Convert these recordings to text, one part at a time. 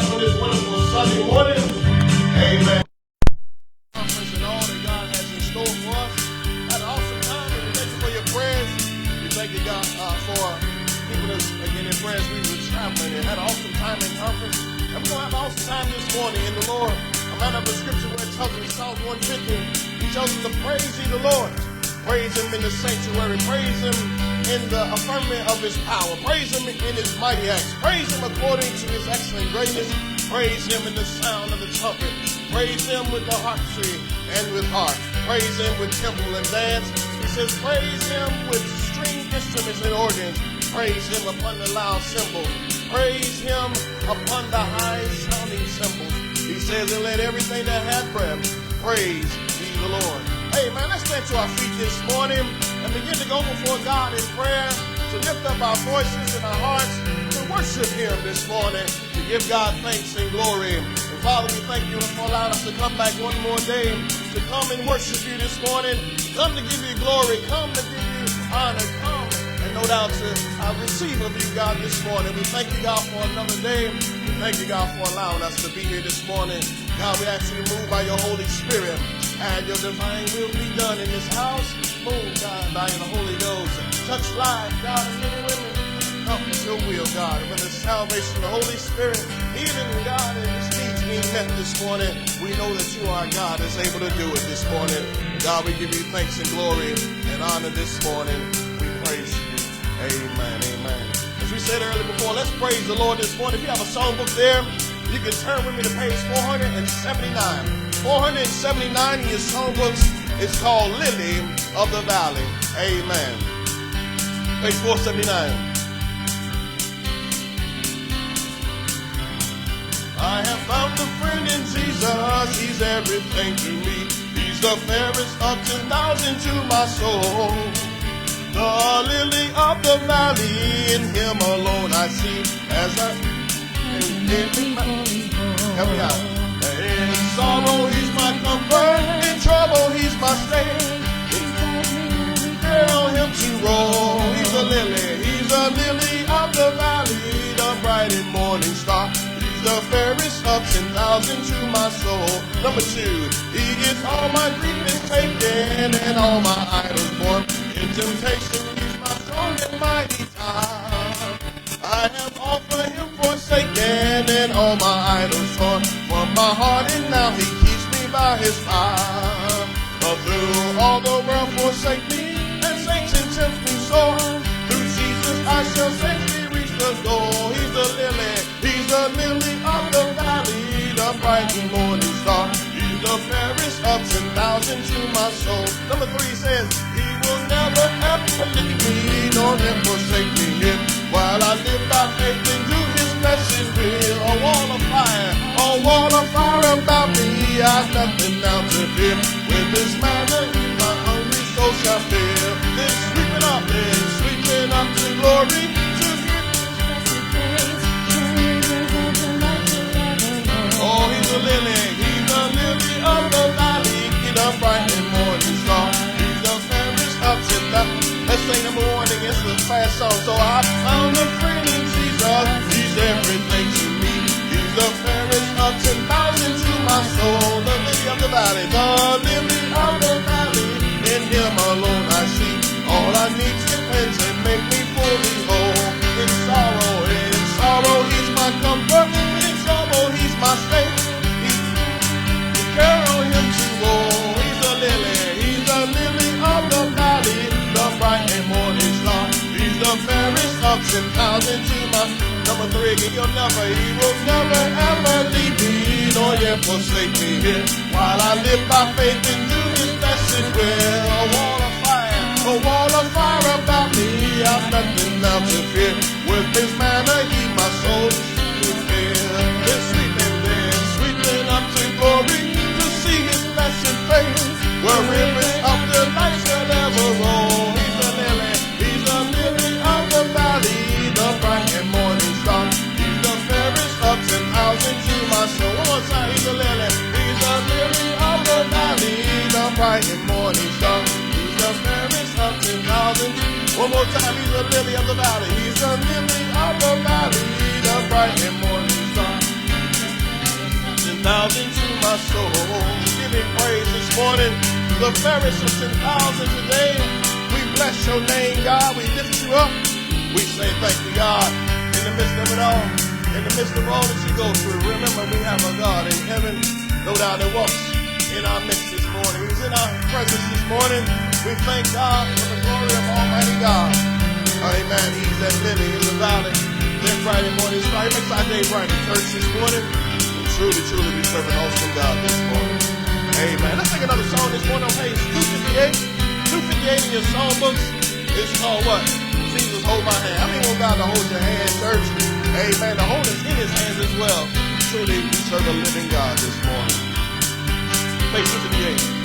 this wonderful Sunday morning. Amen. All that God has in store for us. Had an awesome time, for your prayers. We thank you, God, uh, for keeping us again in. We were traveling had an awesome time in conference. Going to have an awesome time this morning in the Lord. I'm out of the scripture where it tells us in Psalms 150, He tells us to praise ye the Lord. Praise Him in the sanctuary. Praise Him in the affirmation of His power. Praise Him in His mighty acts. Praise Him according to His excellent greatness. Praise Him in the sound of the trumpet. Praise Him with the harp tree and with harp. Praise Him with timbrel and dance. He says, Praise Him with string instruments and organs. Praise Him upon the loud cymbals. Praise Him upon the high sounding cymbals. He says, And let everything that hath breath praise ye the Lord. Hey man, let's stand to our feet this morning and begin to go before God in prayer, to lift up our voices and our hearts, to worship Him this morning, to give God thanks and glory. And Father, we thank you for allowing us to come back one more day, to come and worship you this morning, come to give you glory, come to give you honor, come and no doubt to uh, receive of you, God, this morning. We thank you, God, for another day. We thank you, God, for allowing us to be here this morning. God, we ask you to move by your Holy Spirit and your divine will be done in this house. Move, God, by the Holy Ghost. Touch lives, God, and men women. Accomplish your will, God. With the salvation of the Holy Spirit, even God, in this needs being met this morning, we know that you are God is able to do it this morning. God, we give you thanks and glory and honor this morning. We praise you. Amen. Amen. As we said earlier before, let's praise the Lord this morning. If you have a songbook there, you can turn with me to page 479. 479 in your songbooks is called Lily of the Valley. Amen. Page 479. I have found a friend in Jesus. He's everything to me. He's the fairest of 10,000 to my soul. The lily of the valley, in him alone I see as I. Help me out. In sorrow, he's my comfort. In trouble, he's my him to roll. He's a lily. He's a lily of the valley, the bright and morning star. He's the fairest of ten thousand to my soul. Number two, he gets all my grief is taken and all my idols born. In temptation, he's my strong and mighty tower. I have all my idols from my heart, and now he keeps me by his fire. But through all the world forsake me, and Satan tempts me sore. Through Jesus I shall safely reach the goal. He's the lily, he's the lily of the valley, the bright morning star. He's the fairest of ten thousand to my soul. Number three says, He will never ever leave me, nor forsake me here. While I live by faith and do His blessed will, a wall of fire, a wall of fire about me. I've nothing now to fear. With this manna, my soul shall fill. Then sweeping up, then sweeping up to glory. To Oh, he's a lily, he's a lily of the valley, the bright and morning star. He's the ten thousand. Let's number one against the song. So I found a friend in Jesus. He's everything The lily of the valley, the lily of the valley. In him alone I see all I need to make me fully whole. In sorrow, in sorrow, he's my comfort. In trouble, he's my strength. He's him to roll. He's lily, he's a lily of the valley, the bright and morning star. He's the fairest of to my number three. Give your number. He will never ever leave me, nor yet forsake me here. While I live by faith in you, His blessed will, a wall of fire, a wall of fire about me. I've nothing now to fear. With His manna, He my soul to fill. This sweeping, then sweeping up to glory to see His blessed face, where rivers of the light shall ever roll. One time, He's a lily of the valley. He's a lily of the valley, the bright and morning star. thousand to my soul. Him praise this morning. The fairest of ten thousand today. We bless your name, God. We lift you up. We say thank you, God. In the midst of it all, in the midst of all that you go through, remember we have a God in heaven, no doubt that walks in our midst this morning. He's in our presence this morning. We thank God for the glory of Almighty God. Amen. He's that living in the valley. Then Friday morning, Friday makes our day bright in church this morning. Truly, truly be serving awesome God this morning. Amen. Let's sing another song this morning on page 258. 258 in your songbooks. It's called what? Jesus hold my hand. I mean, want God to hold your hand, church. Amen. The hold is in his hands as well. Truly, we serve a living God this morning. Page 258.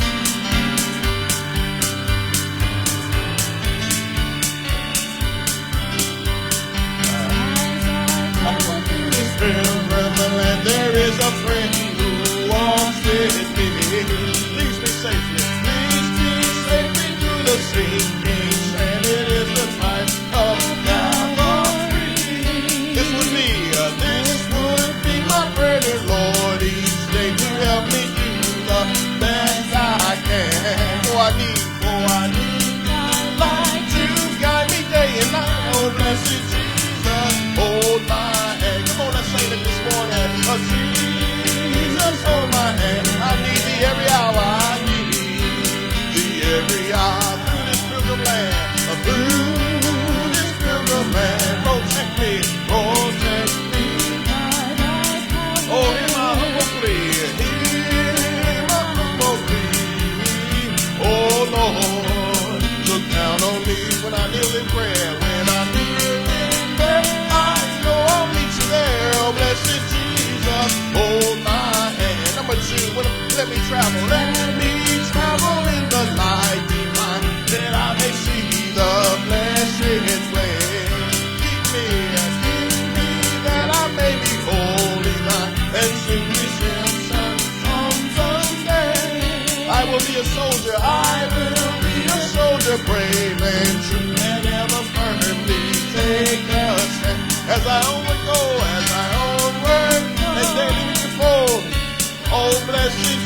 And there is a friend who walks with me. Please be safely, please be safely the sinking let me travel. Let me travel in the light divine, that I may see the blessed way. Keep me, keep me, that I may be holy thine, and sing redemption songs someday. I will be a soldier, I will be a soldier, brave and true, and ever firmly take a stand. As I onward go, as I onward, and daily fold. Oh, blessed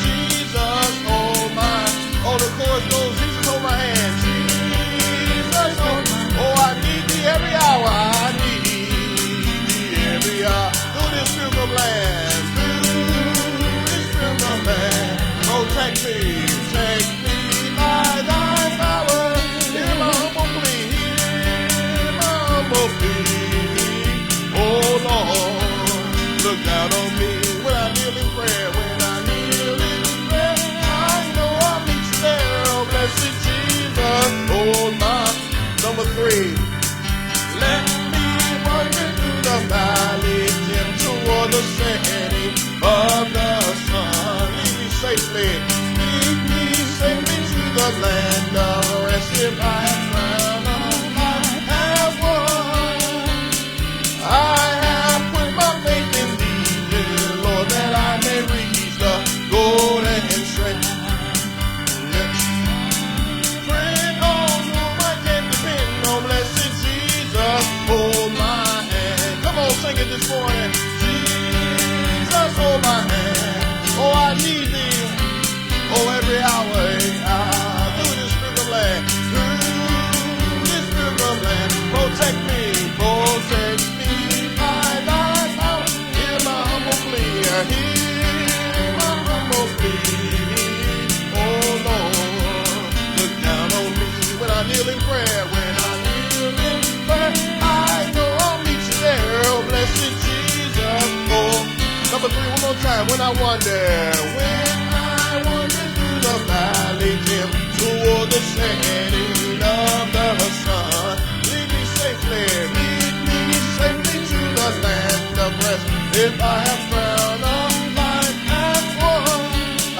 I wander, when I wander through the valley dim toward the setting of the sun, lead me safely, lead me safely to the land of rest. If I have found a life and won,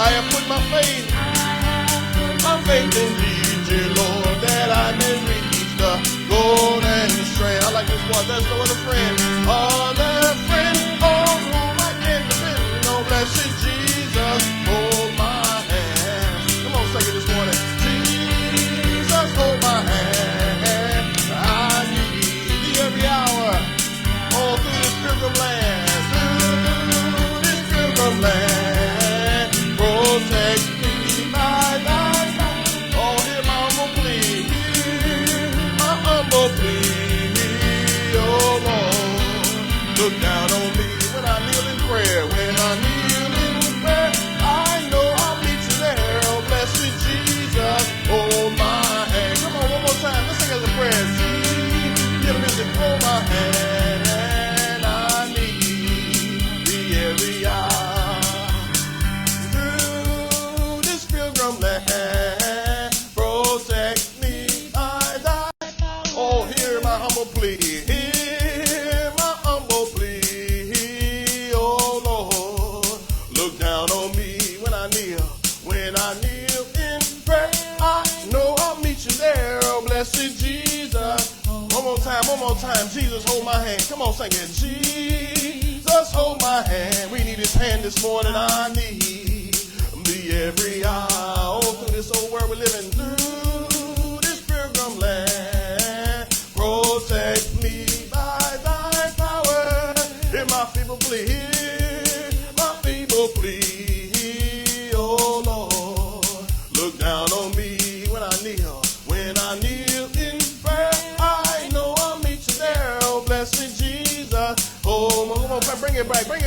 I have put my faith, my faith in thee, dear Lord, that I may reach the golden strand. I like this one. There's no other friend, other hand. Come on, sing it. Jesus, hold my hand. We need his hand this morning. I need thee every hour. Oh, through this old world we're living through this pilgrim land. Protect me by thy power. Hear my feeble plea. My feeble plea.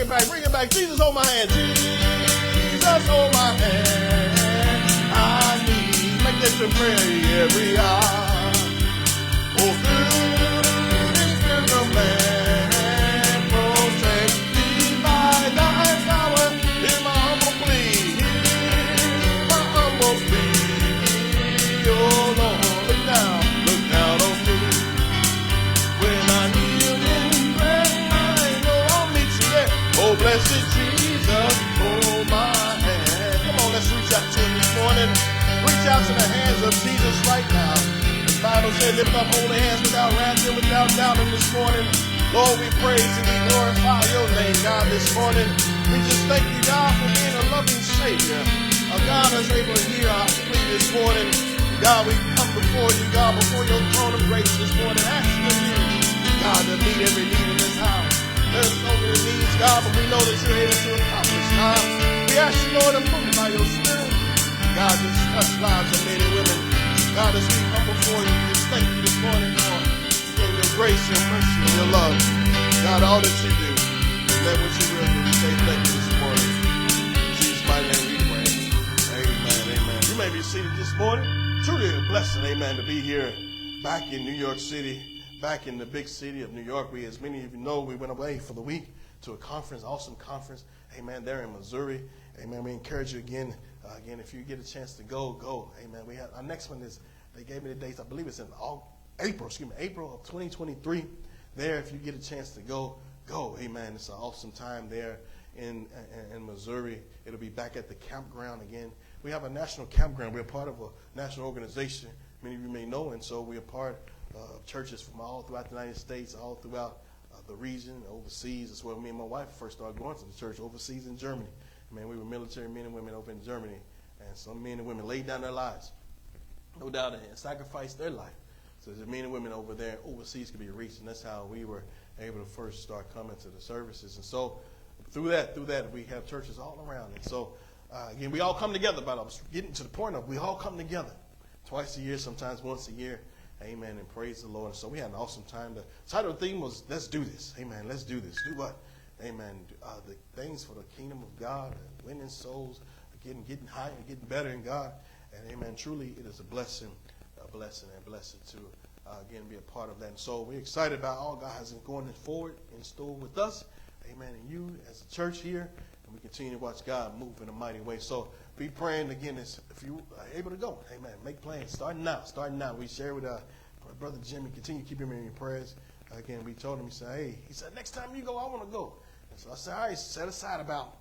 It back, bring it back. Jesus, hold my hand. Jesus, hold my hand. I need, make this your prayer every hour. Oh, land, protect me by thy power. Hear my humble plea, hear my humble plea. Oh, Lord, Out to the hands of Jesus right now. The Bible said, lift up holy hands without and without doubting this morning. Lord, we praise and we glorify your name, God, this morning. We just thank you, God, for being a loving Savior. A God that's able to hear our plea this morning. God, we come before you, God, before your throne of grace this morning, asking you, God, to meet every need in this house. There's so many needs, God, but we know that you're able to accomplish, God. We ask you, Lord, to move by your Spirit. God, just touch lives of men and women. God, as we come before you, just thank you this morning for for your grace, your mercy, and your love. God, all that you do, let what you will do. We say thank you this morning. In Jesus' mighty name we pray. Amen, amen. You may be seated this morning. Truly a blessing, amen, to be here back in New York City, back in the big city of New York. We, as many of you know, we went away for the week to a conference, awesome conference, amen, there in Missouri. Amen. We encourage you again, uh, again, if you get a chance to go, go. Amen. We have our next one is they gave me the dates. I believe it's in all, April, excuse me, April of 2023. There, if you get a chance to go, go. Amen. It's an awesome time there in, in, Missouri. It'll be back at the campground again. We have a national campground. We're part of a national organization. Many of you may know, and so we're part of churches from all throughout the United States, all throughout uh, the region, overseas. That's where me and my wife first started going to the church, overseas in Germany. Man, we were military men and women over in Germany, and some men and women laid down their lives, no doubt, and sacrificed their life so that men and women over there overseas could be reached. And that's how we were able to first start coming to the services. And so through that, through that, we have churches all around. And so uh, again, we all come together. But I was getting to the point of we all come together twice a year, sometimes once a year. Amen. And praise the Lord. And so we had an awesome time. The title of the theme was "Let's do this." Amen. Let's do this. Do what? Amen. Uh, the things for the kingdom of God, winning souls, getting getting higher, getting better in God. And amen. Truly, it is a blessing, a blessing, and blessing to uh, again be a part of that. And so we're excited about all God has going forward in store with us. Amen. And you as a church here, and we continue to watch God move in a mighty way. So be praying again as if you are able to go. Amen. Make plans. Starting now. Starting now. We share with uh, brother Jimmy. Continue to keep him in your prayers. Again, we told him. He said, "Hey," he said, "Next time you go, I want to go." So I said, "All right, set aside about."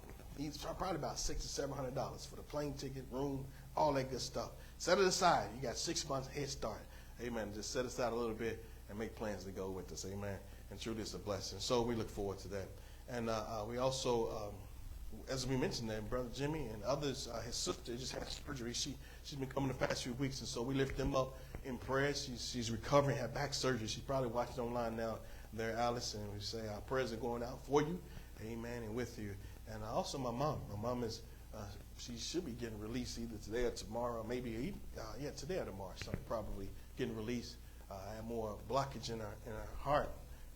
Probably about six to seven hundred dollars for the plane ticket, room, all that good stuff. Set it aside. You got six months head start. Amen. Just set aside a little bit and make plans to go with us. Amen. And truly, it's a blessing. So we look forward to that. And uh, uh, we also, um, as we mentioned, that brother Jimmy and others, uh, his sister just had surgery. She she's been coming the past few weeks, and so we lift them up in prayer. She's she's recovering, had back surgery. She's probably watching online now. There, Alice, and we say our prayers are going out for you, Amen, and with you. And also my mom. My mom is uh, she should be getting released either today or tomorrow, maybe uh, yeah today or tomorrow. So probably getting released. Uh, I have more blockage in her in her heart,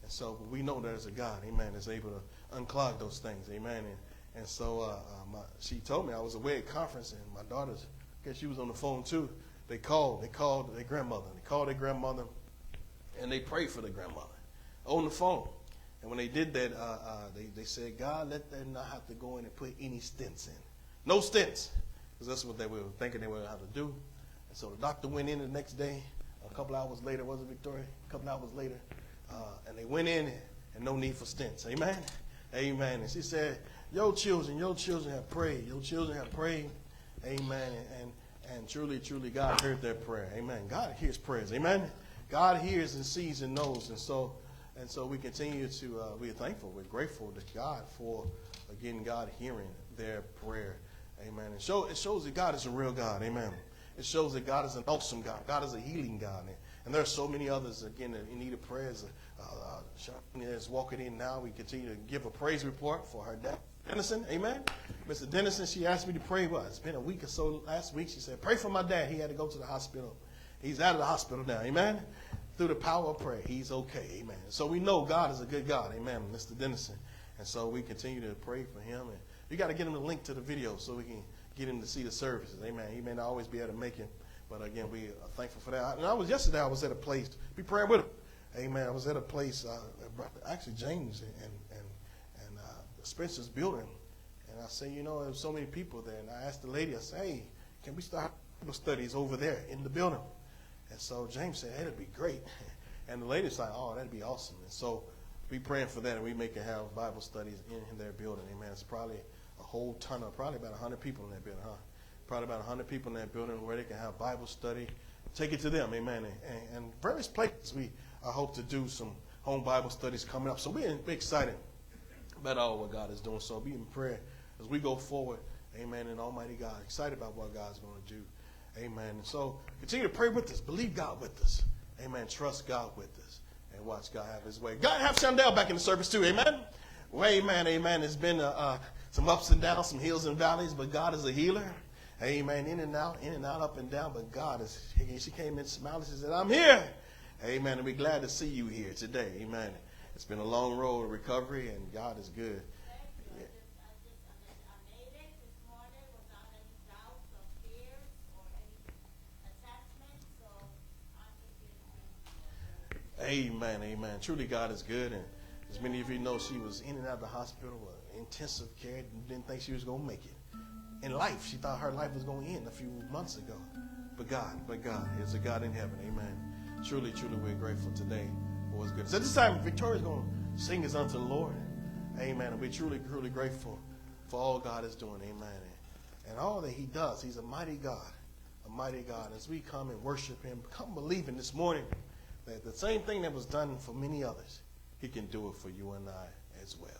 And so we know there's a God, amen, that's able to unclog those things, amen. And, and so uh, uh, my, she told me I was away at conference, and my daughter's, I guess she was on the phone too. They called, they called their grandmother. They called their grandmother, and they prayed for the grandmother on the phone. And when they did that, uh, uh, they, they said, God, let them not have to go in and put any stents in. No stents. Because that's what they were thinking they were how to do. And so the doctor went in the next day. A couple hours later, was it Victoria? A couple hours later. Uh, and they went in and no need for stents. Amen? Amen. And she said, Your children, your children have prayed. Your children have prayed. Amen. And, and, and truly, truly, God heard their prayer. Amen. God hears prayers. Amen. God hears and sees and knows. And so, and so we continue to, uh, we're thankful, we're grateful to God for, again, God hearing their prayer. Amen. It, show, it shows that God is a real God. Amen. It shows that God is an awesome God. God is a healing God. And, and there are so many others, again, that in need of prayers. Uh, uh, is walking in now. We continue to give a praise report for her dad. Dennison, amen. Mr. Dennison, she asked me to pray. Well, it's been a week or so last week. She said, Pray for my dad. He had to go to the hospital. He's out of the hospital now, amen through the power of prayer, he's okay. Amen. So we know God is a good God. Amen, Mr. Dennison. And so we continue to pray for him. And you got to get him the link to the video so we can get him to see the services. Amen. He may not always be able to make it, but again, we are thankful for that. And I was yesterday. I was at a place. Be praying with him. Amen. I was at a place. Uh, actually, James and and and uh, Spencer's building. And I say, you know, there's so many people there. And I asked the lady. I say, hey, can we start studies over there in the building? And so James said, that'd be great. And the ladies like, oh, that'd be awesome. And so we praying for that, and we make it have Bible studies in, in their building. Amen. It's probably a whole ton of, probably about 100 people in that building, huh? Probably about 100 people in that building where they can have Bible study. Take it to them, amen. And, and various places we I hope to do some home Bible studies coming up. So we're excited about all what God is doing. So be in prayer as we go forward, amen, and Almighty God. Excited about what God's going to do. Amen. And so continue to pray with us. Believe God with us. Amen. Trust God with us. And watch God have his way. God have Shandell back in the service too. Amen. Well, amen. Amen. It's been uh, uh, some ups and downs, some hills and valleys, but God is a healer. Amen. In and out, in and out, up and down. But God is, she came in smiling. She said, I'm here. Amen. And we're glad to see you here today. Amen. It's been a long road of recovery, and God is good. Amen, amen. Truly, God is good. And as many of you know, she was in and out of the hospital, uh, intensive care, didn't think she was going to make it. In life, she thought her life was going to end a few months ago. But God, but God is a God in heaven. Amen. Truly, truly, we're grateful today for what's good. So this time, Victoria's going to sing us unto the Lord. Amen. And we're truly, truly grateful for all God is doing. Amen. And all that He does, He's a mighty God. A mighty God. As we come and worship Him, come believing this morning that the same thing that was done for many others, he can do it for you and I as well.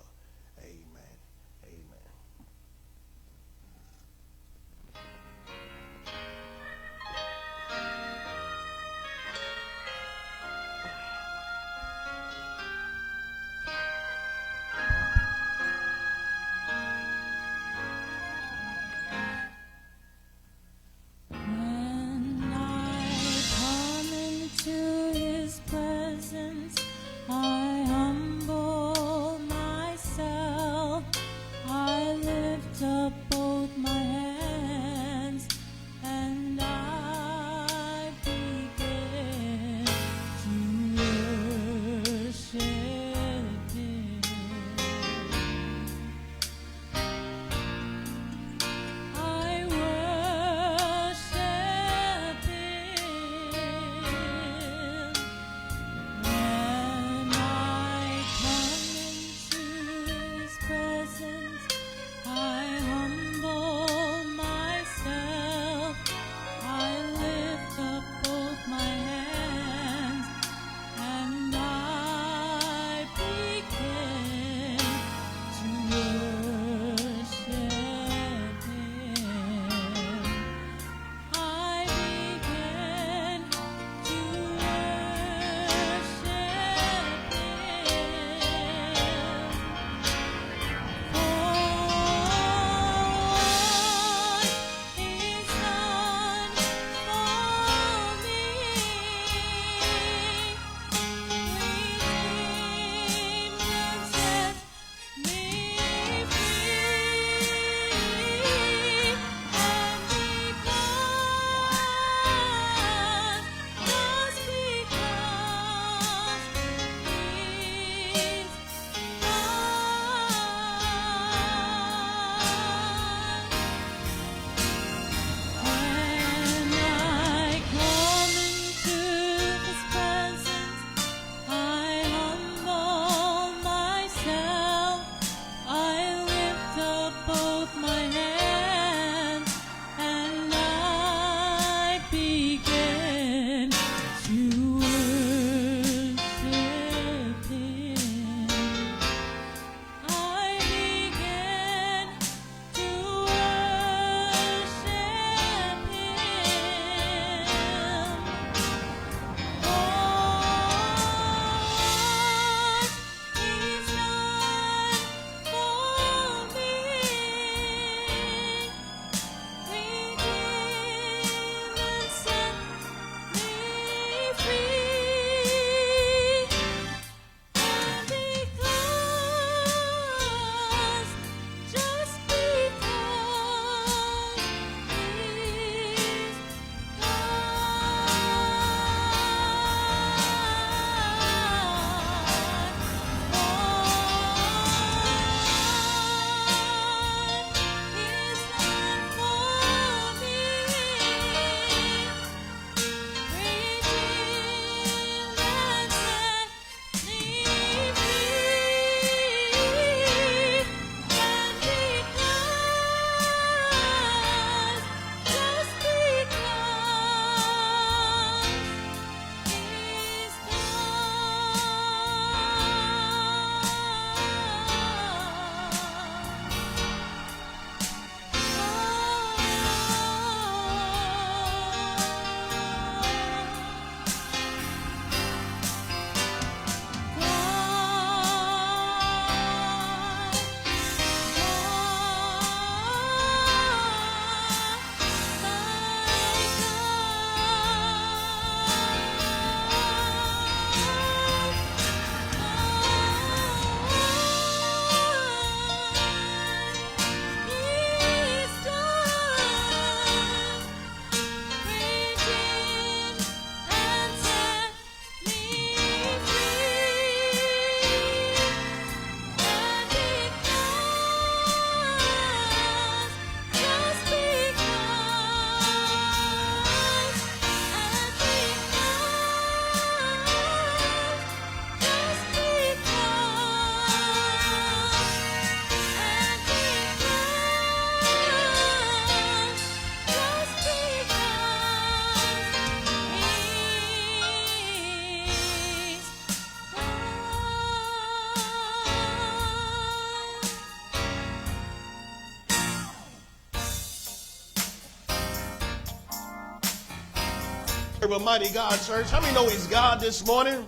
But mighty God, church, how many know He's God this morning?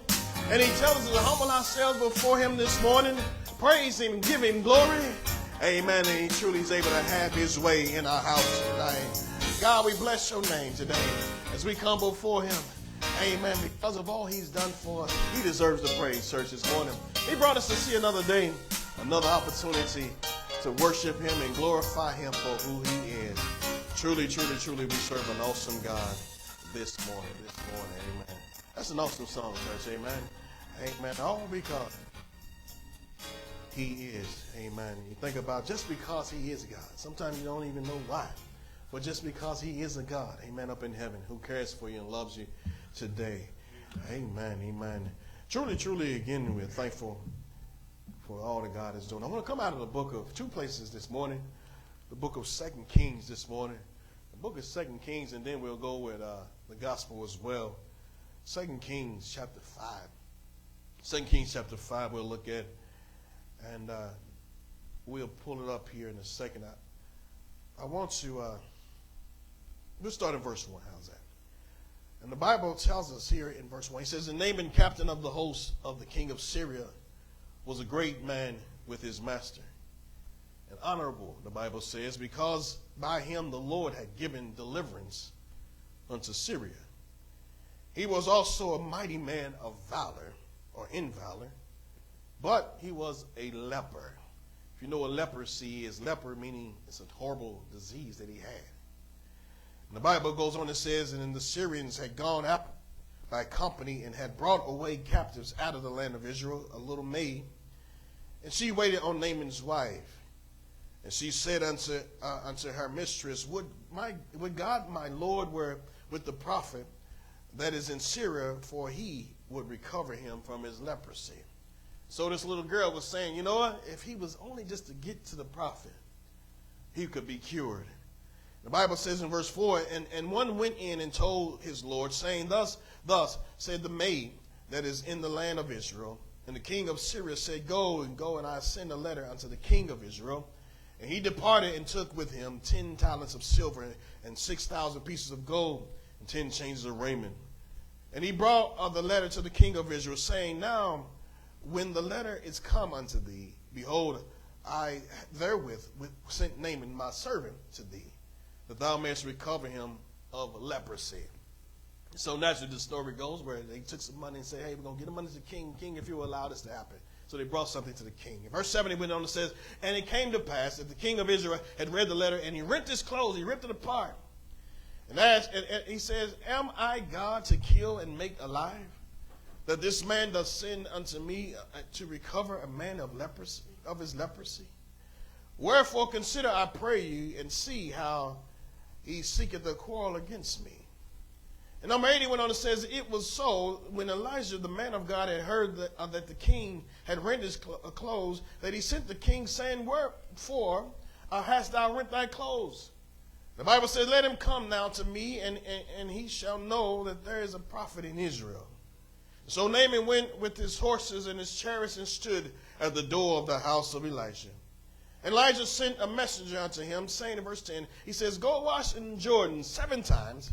And He tells us to humble ourselves before Him this morning, praise Him, give Him glory. Amen. And He truly is able to have His way in our house tonight. God, we bless Your name today as we come before Him. Amen. Because of all He's done for us, He deserves the praise, church, this morning. He brought us to see another day, another opportunity to worship Him and glorify Him for who He is. Truly, truly, truly, we serve an awesome God this morning. This morning, amen. That's an awesome song, church, amen. Amen. All because He is, amen. You think about just because He is God. Sometimes you don't even know why, but just because He is a God, amen, up in heaven, who cares for you and loves you today. Amen, amen. Truly, truly, again, we're thankful for all that God is doing. I want to come out of the book of two places this morning. The book of Second Kings this morning. The book of Second Kings, and then we'll go with uh, the gospel as well. Second Kings chapter five. Second Kings chapter five. We'll look at, and uh, we'll pull it up here in a second. I, I want to. Uh, we'll start in verse one. How's that? And the Bible tells us here in verse 1, he says, The Naaman captain of the host of the king of Syria was a great man with his master. And honorable, the Bible says, because by him the Lord had given deliverance unto Syria. He was also a mighty man of valor, or in valor, but he was a leper. If you know what leprosy is, leper meaning it's a horrible disease that he had. And the Bible goes on and says, and the Syrians had gone out by company and had brought away captives out of the land of Israel, a little maid. And she waited on Naaman's wife. And she said unto, uh, unto her mistress, would, my, would God my Lord were with the prophet that is in Syria, for he would recover him from his leprosy. So this little girl was saying, you know what? If he was only just to get to the prophet, he could be cured. The Bible says in verse 4 and, and one went in and told his Lord, saying, Thus, thus said the maid that is in the land of Israel. And the king of Syria said, Go and go, and I send a letter unto the king of Israel. And he departed and took with him ten talents of silver and six thousand pieces of gold and ten changes of raiment. And he brought uh, the letter to the king of Israel, saying, Now, when the letter is come unto thee, behold, I therewith sent Naaman my servant to thee that thou mayest recover him of leprosy. So naturally, the story goes where they took some money and said, hey, we're going to get the money to the king. King, if you will allow this to happen. So they brought something to the king. In verse 7, he went on and says, And it came to pass that the king of Israel had read the letter, and he rent his clothes, he ripped it apart. And, asked, and, and he says, Am I God to kill and make alive? That this man does send unto me uh, to recover a man of leprosy, of his leprosy? Wherefore consider, I pray you, and see how he seeketh a quarrel against me. And number 80 went on and says, It was so when Elijah, the man of God, had heard that, uh, that the king had rent his cl- uh, clothes, that he sent the king, saying, Wherefore uh, hast thou rent thy clothes? The Bible says, Let him come now to me, and, and, and he shall know that there is a prophet in Israel. So Naaman went with his horses and his chariots and stood at the door of the house of Elijah. Elijah sent a messenger unto him, saying in verse 10, he says, Go wash in Jordan seven times,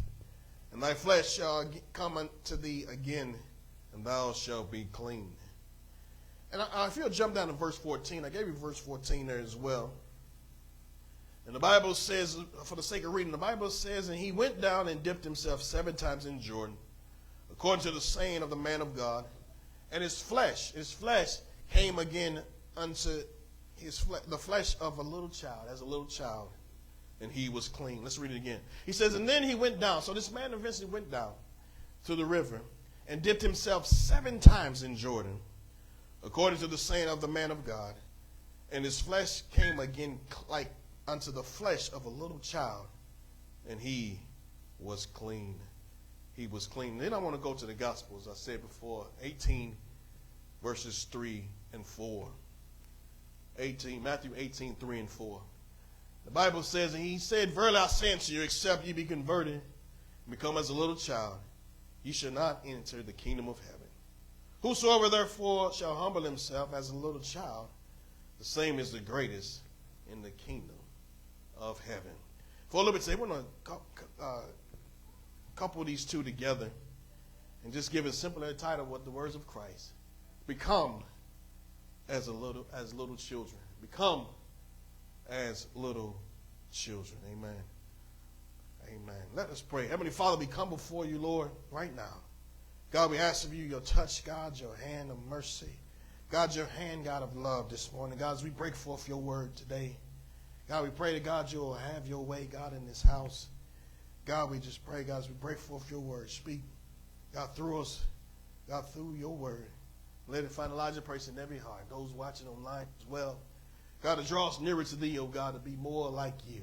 and thy flesh shall come unto thee again, and thou shalt be clean. And I, if you'll jump down to verse 14, I gave you verse 14 there as well. And the Bible says, for the sake of reading, the Bible says, And he went down and dipped himself seven times in Jordan, according to the saying of the man of God. And his flesh, his flesh came again unto his fle- the flesh of a little child, as a little child, and he was clean. Let's read it again. He says, and then he went down. So this man eventually went down to the river and dipped himself seven times in Jordan, according to the saying of the man of God. And his flesh came again like unto the flesh of a little child, and he was clean. He was clean. Then I want to go to the Gospels. I said before, 18 verses 3 and 4. 18, Matthew 18, 3 and 4. The Bible says, And he said, Verily I say unto you, except ye be converted and become as a little child, ye shall not enter the kingdom of heaven. Whosoever therefore shall humble himself as a little child, the same is the greatest in the kingdom of heaven. For a little bit today, we're going to uh, couple these two together and just give a simpler title what the words of Christ. Become as a little as little children. Become as little children. Amen. Amen. Let us pray. Heavenly Father, we come before you, Lord, right now. God, we ask of you your touch, God, your hand of mercy. God, your hand, God, of love this morning. God, as we break forth your word today. God, we pray to God, you'll have your way, God, in this house. God, we just pray, God, as we break forth your word. Speak, God, through us, God, through your word. Let it find a larger in every heart. Those watching online as well. God, to draw us nearer to thee, oh God, to be more like you.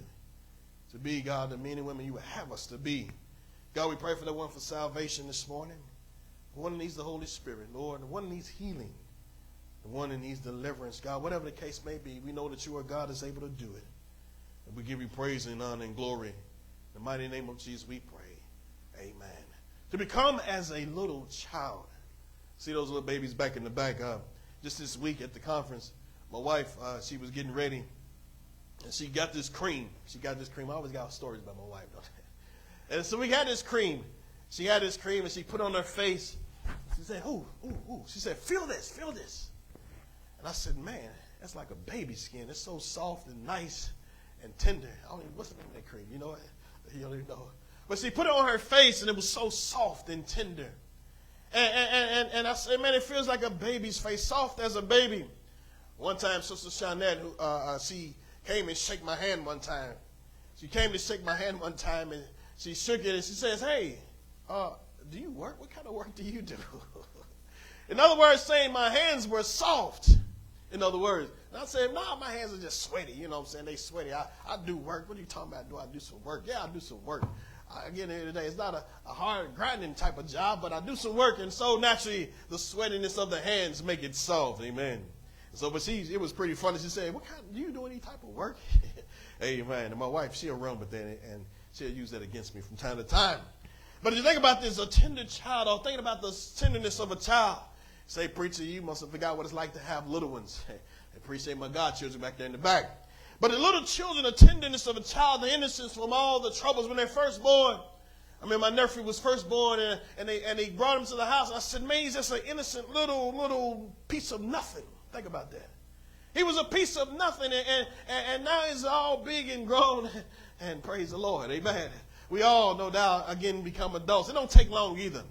To be, God, the men and women you would have us to be. God, we pray for the one for salvation this morning. The one that needs the Holy Spirit, Lord. The one that needs healing. The one that needs deliverance. God, whatever the case may be, we know that you are God is able to do it. And we give you praise and honor and glory. In the mighty name of Jesus, we pray. Amen. To become as a little child. See those little babies back in the back. Uh, just this week at the conference, my wife, uh, she was getting ready, and she got this cream. She got this cream. I always got stories about my wife, don't I? And so we got this cream. She had this cream, and she put on her face. She said, "Ooh, ooh, ooh." She said, "Feel this, feel this." And I said, "Man, that's like a baby skin. It's so soft and nice and tender. I don't even what's the name of that cream. You know? You don't even know. But she put it on her face, and it was so soft and tender. And, and, and, and I said, man, it feels like a baby's face, soft as a baby. One time, Sister Shawnette, who, uh, uh, she came and shook my hand one time. She came to shake my hand one time, and she shook it, and she says, hey, uh, do you work? What kind of work do you do? In other words, saying my hands were soft. In other words, and I said, nah, my hands are just sweaty. You know what I'm saying? They sweaty. I, I do work. What are you talking about? Do I do some work? Yeah, I do some work. I, again, here today, it's not a, a hard grinding type of job, but I do some work, and so naturally, the sweatiness of the hands make it soft. Amen. So, but she, it was pretty funny. She said, "What kind? Do you do any type of work?" Amen. And my wife, she'll run with that, and she'll use that against me from time to time. But if you think about this, a tender child, or thinking about the tenderness of a child, say, preacher, you must have forgot what it's like to have little ones. I appreciate my godchildren back there in the back. But the little children, the tenderness of a child, the innocence from all the troubles when they're first born. I mean, my nephew was first born, and, and, they, and they brought him to the house. I said, man, he's just an innocent little, little piece of nothing. Think about that. He was a piece of nothing, and, and, and now he's all big and grown. And praise the Lord. Amen. We all, no doubt, again, become adults. It don't take long either.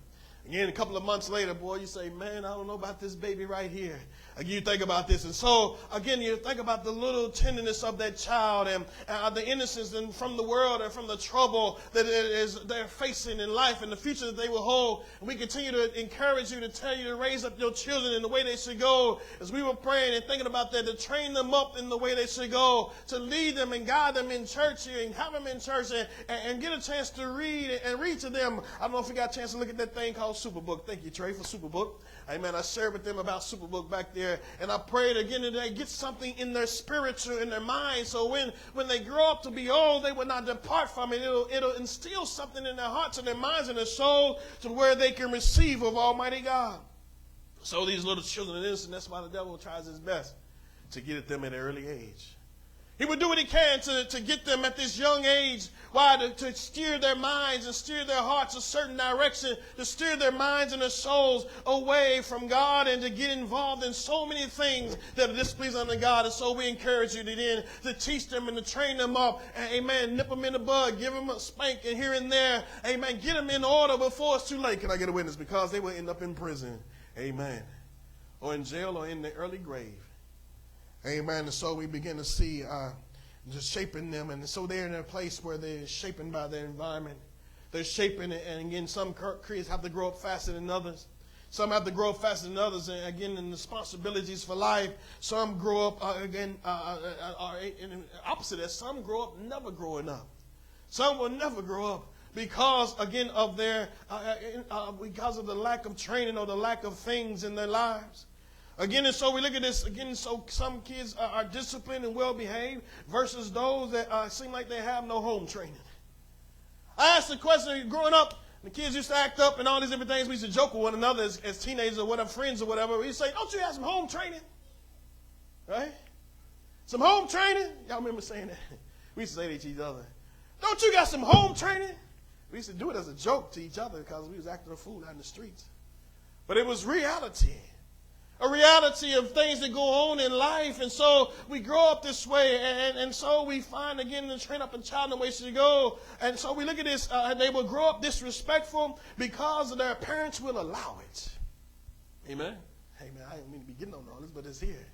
Again, a couple of months later, boy, you say, man, I don't know about this baby right here. Again, you think about this. And so, again, you think about the little tenderness of that child and uh, the innocence and from the world and from the trouble that is they're facing in life and the future that they will hold. And we continue to encourage you to tell you to raise up your children in the way they should go. As we were praying and thinking about that, to train them up in the way they should go, to lead them and guide them in church and have them in church and, and get a chance to read and read to them. I don't know if you got a chance to look at that thing called Superbook. Thank you, Trey, for Superbook. Amen. I shared with them about Superbook back there, and I prayed again today, get something in their spiritual, in their mind, so when, when they grow up to be old, they will not depart from it. It'll, it'll instill something in their hearts and their minds and their soul to where they can receive of Almighty God. So these little children are innocent. That's why the devil tries his best to get at them at an early age. He would do what he can to, to get them at this young age. Why? To, to steer their minds and steer their hearts a certain direction, to steer their minds and their souls away from God and to get involved in so many things that are displeasing unto God. And so we encourage you to then to teach them and to train them up. Amen. Nip them in the bud, give them a spank and here and there. Amen. Get them in order before it's too late. Can I get a witness? Because they will end up in prison. Amen. Or in jail or in the early grave. Amen. And so we begin to see uh, just shaping them. And so they're in a place where they're shaping by their environment. They're shaping it. And again, some kids have to grow up faster than others. Some have to grow up faster than others. And again, in responsibilities for life. Some grow up, uh, again, uh, uh, uh in opposite that. Some grow up never growing up. Some will never grow up because again of their uh, uh, because of the lack of training or the lack of things in their lives Again, and so we look at this again. And So some kids are, are disciplined and well behaved versus those that uh, seem like they have no home training. I asked the question growing up, the kids used to act up and all these different things. We used to joke with one another as, as teenagers or whatever, friends or whatever. We say, Don't you have some home training? Right? Some home training? Y'all remember saying that? We used to say that to each other. Don't you got some home training? We used to do it as a joke to each other because we was acting a fool out in the streets. But it was reality. A reality of things that go on in life. And so we grow up this way. And, and so we find again the train up a child in the way to go. And so we look at this. Uh, they will grow up disrespectful because their parents will allow it. Amen. Hey man, I didn't mean to be getting on all this, but it's here.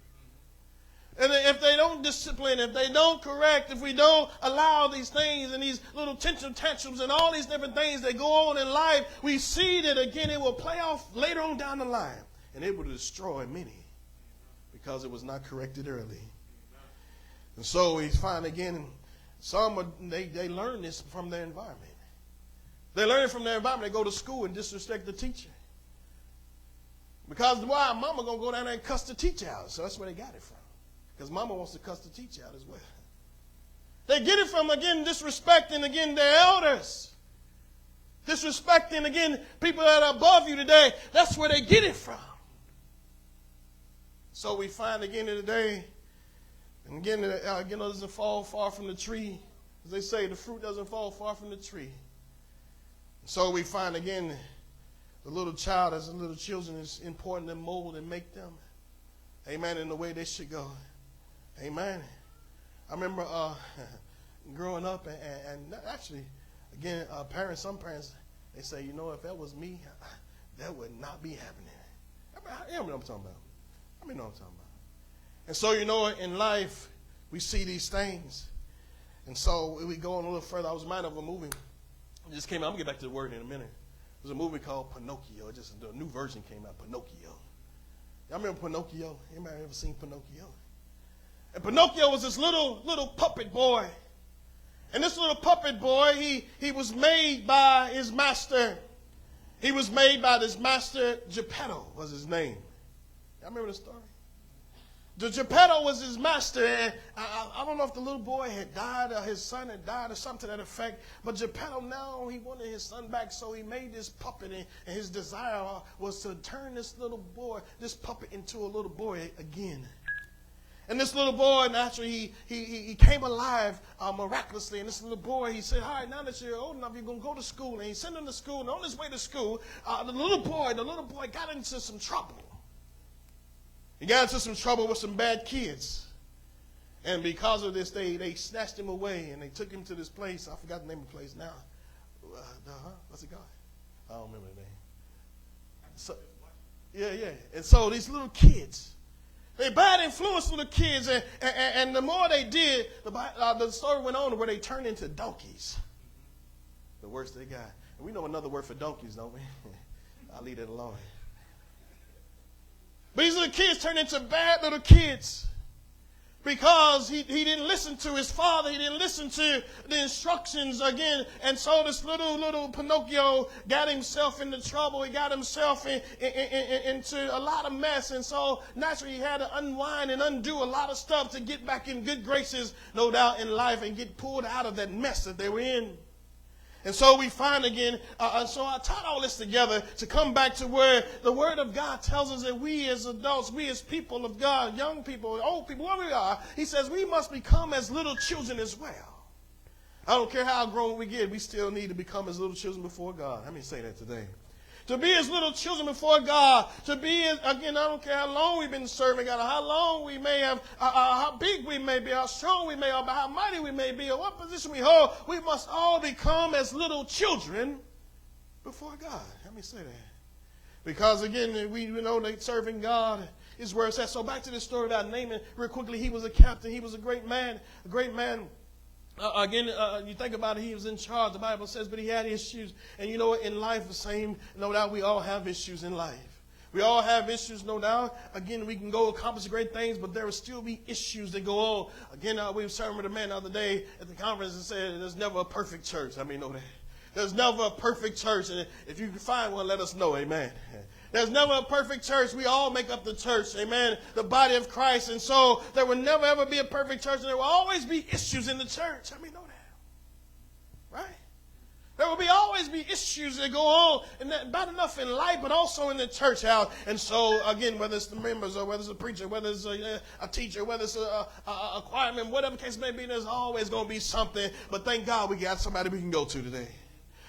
And if they don't discipline, if they don't correct, if we don't allow these things and these little tension tantrums and all these different things that go on in life, we see that again it will play off later on down the line and it will destroy many because it was not corrected early. And so we find again, some they, they learn this from their environment. They learn it from their environment. They go to school and disrespect the teacher. Because why? Mama gonna go down there and cuss the teacher out. So that's where they got it from. Because mama wants to cuss the teacher out as well. They get it from, again, disrespecting, again, their elders. Disrespecting, again, people that are above you today. That's where they get it from. So we find again today, and again, uh, again, doesn't fall far from the tree. As they say, the fruit doesn't fall far from the tree. So we find again, the little child as the little children is important to mold and make them, amen, in the way they should go. Amen. I remember uh, growing up, and, and, actually, again, uh, parents, some parents, they say, you know, if that was me, that would not be happening. I what I'm talking about. Mean, know what I'm talking about. And so, you know, in life, we see these things. And so we go on a little further. I was reminded of a movie. It just came out. I'm going to get back to the word in a minute. Was a movie called Pinocchio. Just a new version came out, Pinocchio. Y'all remember Pinocchio? Anybody ever seen Pinocchio? And Pinocchio was this little, little puppet boy. And this little puppet boy, he, he was made by his master. He was made by this master, Geppetto was his name. Y'all remember the story? The Geppetto was his master, and I, I, don't know if the little boy had died or his son had died or something to that effect, but Geppetto now, he wanted his son back, so he made this puppet, and, and his desire was to turn this little boy, this puppet, into a little boy again. And this little boy, naturally, he, he, he came alive uh, miraculously. And this little boy, he said, All right, now that you're old enough, you're going to go to school. And he sent him to school. And on his way to school, uh, the little boy, the little boy got into some trouble. He got into some trouble with some bad kids. And because of this, they, they snatched him away and they took him to this place. I forgot the name of the place now. Uh, huh? What's it called? I don't remember the name. So, yeah, yeah. And so these little kids, they bad influence the kids, and, and, and the more they did, the, uh, the story went on where they turned into donkeys. The worst they got. And we know another word for donkeys, don't we? I'll leave it alone. But these little kids turned into bad little kids because he, he didn't listen to his father. He didn't listen to the instructions again. And so this little, little Pinocchio got himself into trouble. He got himself in, in, in, into a lot of mess. And so naturally he had to unwind and undo a lot of stuff to get back in good graces, no doubt, in life and get pulled out of that mess that they were in. And so we find again, uh, uh, so I tied all this together to come back to where the Word of God tells us that we as adults, we as people of God, young people, old people, whoever we are, He says we must become as little children as well. I don't care how grown we get, we still need to become as little children before God. Let me say that today to be as little children before God, to be, as, again, I don't care how long we've been serving God, how long we may have, uh, uh, how big we may be, how strong we may be, how mighty we may be, or what position we hold, we must all become as little children before God. Let me say that. Because again, we know that serving God is where it's at. So back to this story about Naaman, real quickly. He was a captain. He was a great man, a great man uh, again, uh, you think about it, he was in charge, the Bible says, but he had issues. And you know what? In life, the same, no doubt, we all have issues in life. We all have issues, no doubt. Again, we can go accomplish great things, but there will still be issues that go on. Again, uh, we were serving with a man the other day at the conference and said, there's never a perfect church. I mean, know that. There's never a perfect church. And if you can find one, let us know. Amen. There's never a perfect church. We all make up the church. Amen. The body of Christ. And so there will never ever be a perfect church. And there will always be issues in the church. I mean, know that. Right? There will be always be issues that go on, and that bad enough in life, but also in the church house. And so, again, whether it's the members or whether it's a preacher, whether it's a, a teacher, whether it's a, a, a whatever case may be, there's always going to be something. But thank God we got somebody we can go to today.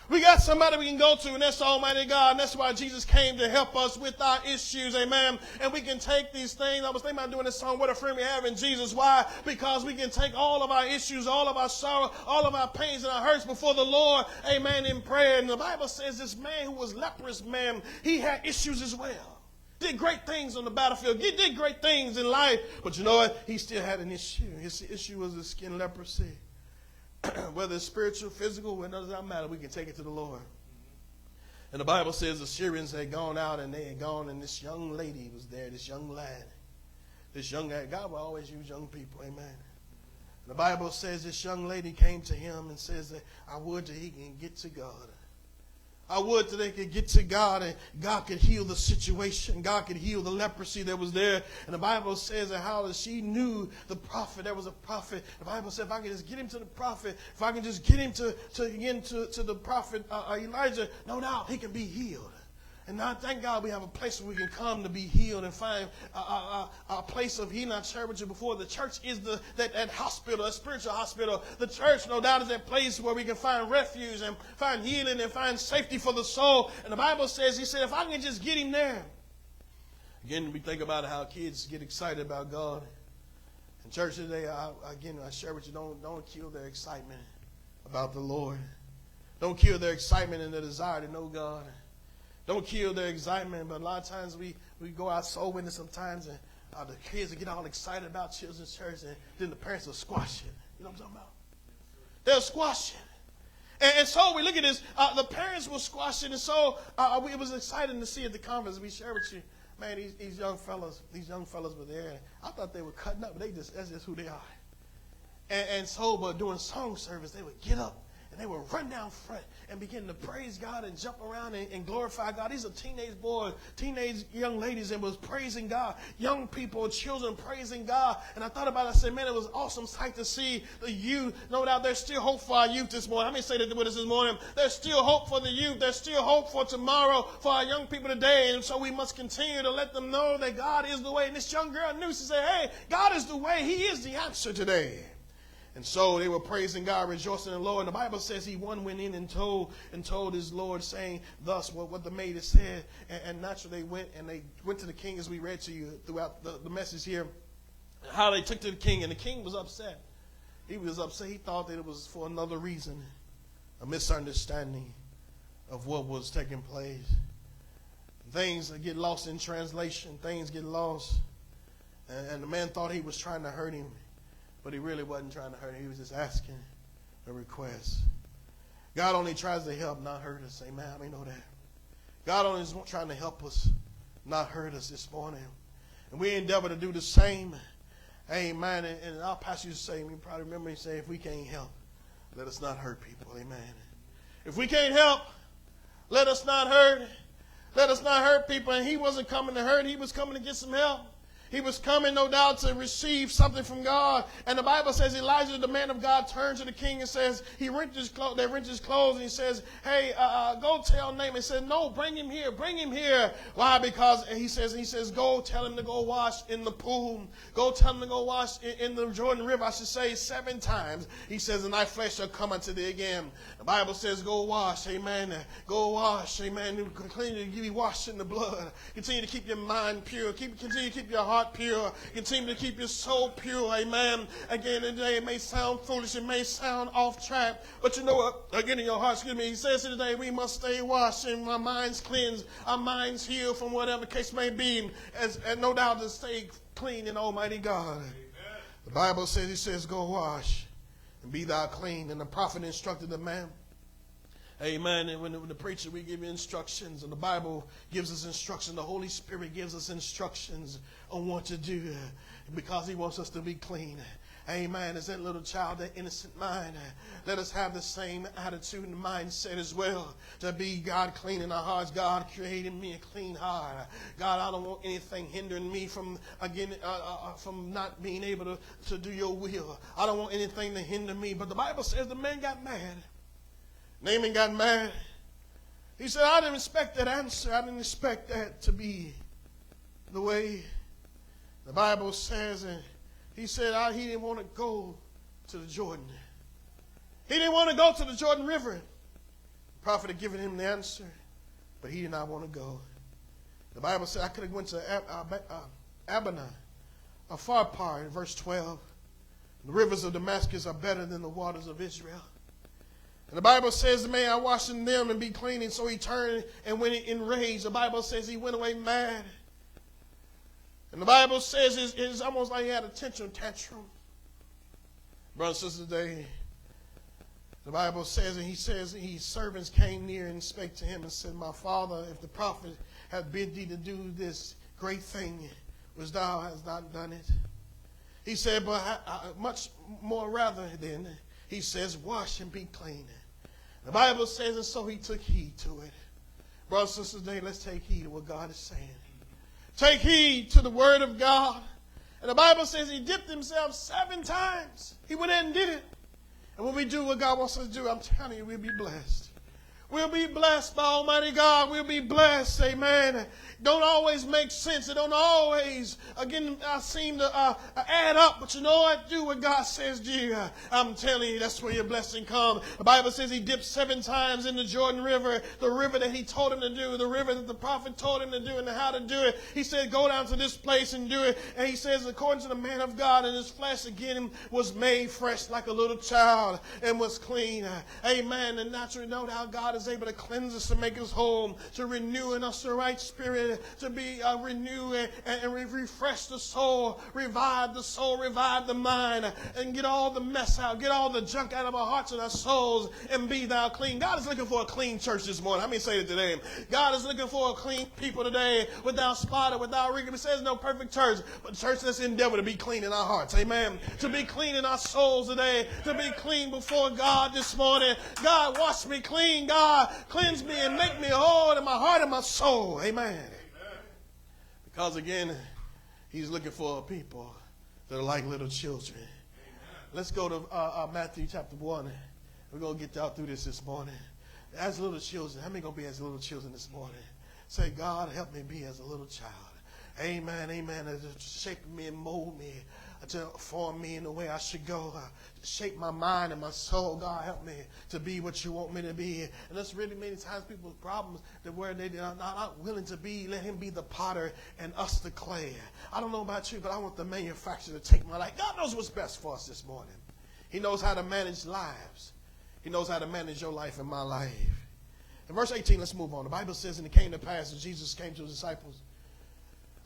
We got somebody we can go to, and that's Almighty God. And that's why Jesus came to help us with our issues, amen. And we can take these things. I was thinking about doing this song, What a Friend We Have in Jesus. Why? Because we can take all of our issues, all of our sorrow, all of our pains and our hurts before the Lord, amen, in prayer. And the Bible says this man who was leprous, man, he had issues as well. Did great things on the battlefield. He did great things in life. But you know what? He still had an issue. His issue was the skin leprosy. whether it's spiritual, physical, it doesn't matter. We can take it to the Lord. And the Bible says the Syrians had gone out and they had gone, and this young lady was there, this young lad. This young lad, God will always use young people, amen. The Bible says this young lady came to him and says that I would that he can get to God. I would that they could get to God and God could heal the situation. God could heal the leprosy that was there. And the Bible says that how she knew the prophet. There was a prophet. The Bible said if I can just get him to the prophet, if I can just get him to, to again to, to the prophet uh, uh Elijah, no doubt he can be healed. And now, thank God, we have a place where we can come to be healed and find a, a, a, a place of healing. I shared with you before. The church is the that, that hospital, a spiritual hospital. The church, no doubt, is that place where we can find refuge and find healing and find safety for the soul. And the Bible says, He said, if I can just get him there. Again, we think about how kids get excited about God. In church today, I, again, I share with you, don't, don't kill their excitement about the Lord. Don't kill their excitement and their desire to know God. Don't kill their excitement, but a lot of times we, we go out soul winning sometimes and uh, the kids get all excited about children's church and then the parents will squash it. You know what I'm talking about? They'll squash it. And, and so we look at this. Uh, the parents will squash it, and so uh, we, it was exciting to see at the conference. We shared with you, man. These, these young fellas, these young fellas were there. I thought they were cutting up, but they just—that's just who they are. And, and so, but during song service, they would get up they would run down front and begin to praise God and jump around and, and, glorify God. These are teenage boys, teenage young ladies, and was praising God. Young people, children praising God. And I thought about it. I said, man, it was awesome sight to see the youth. No doubt there's still hope for our youth this morning. How many say that with us this morning? There's still hope for the youth. There's still hope for tomorrow for our young people today. And so we must continue to let them know that God is the way. And this young girl knew. She said, hey, God is the way. He is the answer today. And so they were praising God, rejoicing in the Lord. And the Bible says he one went in and told and told his Lord, saying thus what, what the maid had said. And, and naturally they went and they went to the king as we read to you throughout the, the message here. How they took to the king, and the king was upset. He was upset. He thought that it was for another reason, a misunderstanding of what was taking place. Things get lost in translation. Things get lost. And, and the man thought he was trying to hurt him. But he really wasn't trying to hurt him. He was just asking a request. God only tries to help, not hurt us. Amen. I mean, know that. God only is trying to help us, not hurt us this morning. And we endeavor to do the same. Amen. And, and our pastor used to say, you probably remember me saying, if we can't help, let us not hurt people. Amen. If we can't help, let us not hurt. Let us not hurt people. And he wasn't coming to hurt, he was coming to get some help. He was coming, no doubt, to receive something from God. And the Bible says Elijah, the man of God, turns to the king and says, he rent his clothes, they rent his clothes, and he says, hey, uh, uh, go tell Naaman. He said, no, bring him here, bring him here. Why? Because he says, he says, go tell him to go wash in the pool. Go tell him to go wash in, in the Jordan River, I should say, seven times. He says, and thy flesh shall come unto thee again. The Bible says, go wash, amen. Go wash, amen. Continue to be washed in the blood. Continue to keep your mind pure. Keep, continue to keep your heart heart pure. Continue to keep your soul pure. Amen. Again, today it may sound foolish. It may sound off track. But you know what? Again, in your heart, excuse me, he says today we must stay washed and our minds cleansed, our minds healed from whatever case may be. As, and no doubt to stay clean in Almighty God. Amen. The Bible says, He says, Go wash and be thou clean. And the prophet instructed the man Amen. And when, when the preacher, we give you instructions, and the Bible gives us instruction, the Holy Spirit gives us instructions on what to do because He wants us to be clean. Amen. As that little child, that innocent mind, let us have the same attitude and mindset as well. To be God clean in our hearts. God created me a clean heart. God, I don't want anything hindering me from again uh, uh, uh, from not being able to, to do your will. I don't want anything to hinder me. But the Bible says the man got mad. Naaman got mad. He said, I didn't expect that answer. I didn't expect that to be the way the Bible says. And he said I, he didn't want to go to the Jordan. He didn't want to go to the Jordan River. The prophet had given him the answer, but he did not want to go. The Bible said I could have went to Ab- uh, uh, Abana, a Pharpar, in verse 12. The rivers of Damascus are better than the waters of Israel. And the Bible says, May I wash in them and be clean. And so he turned and went enraged. The Bible says he went away mad. And the Bible says it's, it's almost like he had a tantrum tantrum. Brothers and sisters, today, the Bible says, and he says, his servants came near and spake to him and said, My father, if the prophet had bid thee to do this great thing, which thou hast not done it. He said, But I, I, much more rather than, he says, Wash and be clean. The Bible says, and so he took heed to it. Brothers and sisters, today, let's take heed to what God is saying. Take heed to the word of God. And the Bible says he dipped himself seven times. He went in and did it. And when we do what God wants us to do, I'm telling you, we'll be blessed. We'll be blessed by Almighty God. We'll be blessed. Amen. Don't always make sense. It don't always, again, I seem to uh, add up. But you know what? Do what God says do. You? I'm telling you, that's where your blessing comes. The Bible says he dipped seven times in the Jordan River, the river that he told him to do, the river that the prophet told him to do and how to do it. He said, go down to this place and do it. And he says, according to the man of God, and his flesh again was made fresh like a little child and was clean. Amen. And naturally, no doubt God is able to cleanse us, to make us whole, to renew in us the right spirit, to be uh, renewed and, and refresh the soul, revive the soul, revive the mind, and get all the mess out, get all the junk out of our hearts and our souls, and be thou clean. God is looking for a clean church this morning. Let me say it today. God is looking for a clean people today, without spot or without wrinkle. It says no perfect church, but church that's endeavor to be clean in our hearts. Amen. To be clean in our souls today, to be clean before God this morning. God, wash me clean. God, cleanse me and make me whole in my heart and my soul. Amen. Because again, he's looking for people that are like little children. Let's go to uh, uh, Matthew chapter 1. We're going to get out through this this morning. As little children, how many going to be as little children this morning? Say, God, help me be as a little child. Amen, amen. Shape me and mold me to form me in the way I should go, uh, shape my mind and my soul. God, help me to be what you want me to be. And that's really many times people's problems that where they are not, willing to be, let him be the potter and us the clay. I don't know about you, but I want the manufacturer to take my life. God knows what's best for us this morning. He knows how to manage lives. He knows how to manage your life and my life. In verse 18, let's move on. The Bible says, and it came to pass as Jesus came to his disciples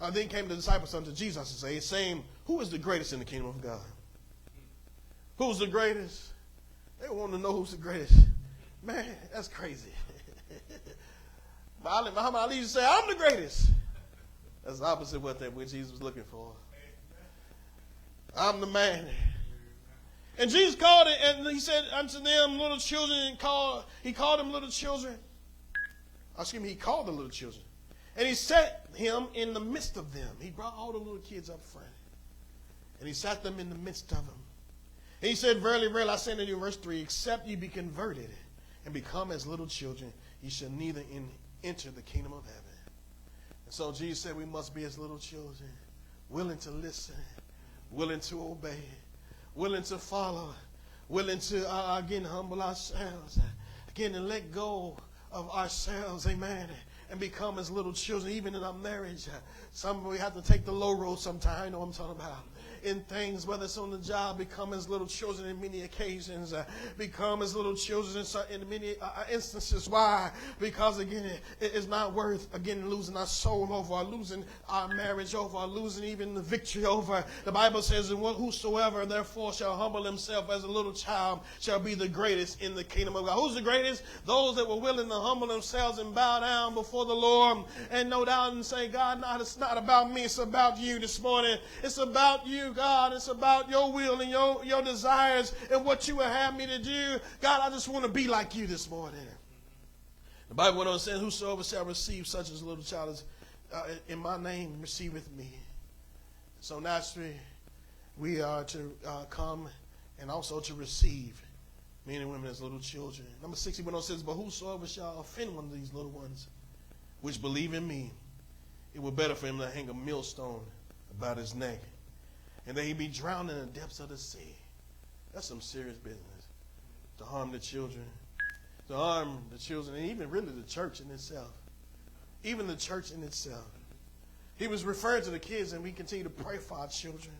uh, then came the disciples unto Jesus and say, saying, Who is the greatest in the kingdom of God? Who's the greatest? They want to know who's the greatest. Man, that's crazy. Muhammad Ali used to say, I'm the greatest. That's the opposite of what, that, what Jesus was looking for. I'm the man. And Jesus called it, and he said unto them, little children, and called, he called them little children. Excuse me, he called the little children. And he set him in the midst of them. He brought all the little kids up front. And he sat them in the midst of them. And he said, Verily, verily, I say unto you, verse 3, except ye be converted and become as little children, ye shall neither in, enter the kingdom of heaven. And so Jesus said we must be as little children, willing to listen, willing to obey, willing to follow, willing to, uh, again, humble ourselves, again, and let go of ourselves. Amen and become as little children, even in our marriage. Some we have to take the low road sometimes. I know what I'm talking about in things, whether it's on the job, become as little children in many occasions, uh, become as little children in, many uh, uh, instances. Why? Because again, it, it's not worth again losing our soul over, or losing our marriage over, or losing even the victory over. The Bible says, "And whosoever therefore shall humble himself as a little child shall be the greatest in the kingdom of God." Who's the greatest? Those that were willing to humble themselves and bow down before the Lord, and no doubt and say, "God, not it's not about me; it's about you this morning. It's about you." God. It's about your will and your, your desires and what you would have me to do. God, I just want to be like you this morning. The Bible went on saying, Whosoever shall receive such as a little child is, uh, in my name receiveth me. So naturally, we are to uh, come and also to receive men and women as little children. Number 60 went on says, But whosoever shall offend one of these little ones, which believe in me, it were better for him to hang a millstone about his neck and he be drowned in the depths of the sea. That's some serious business to harm the children. to harm the children, and even really the church in itself. Even the church in itself. He was referring to the kids, and we continue to pray for our children.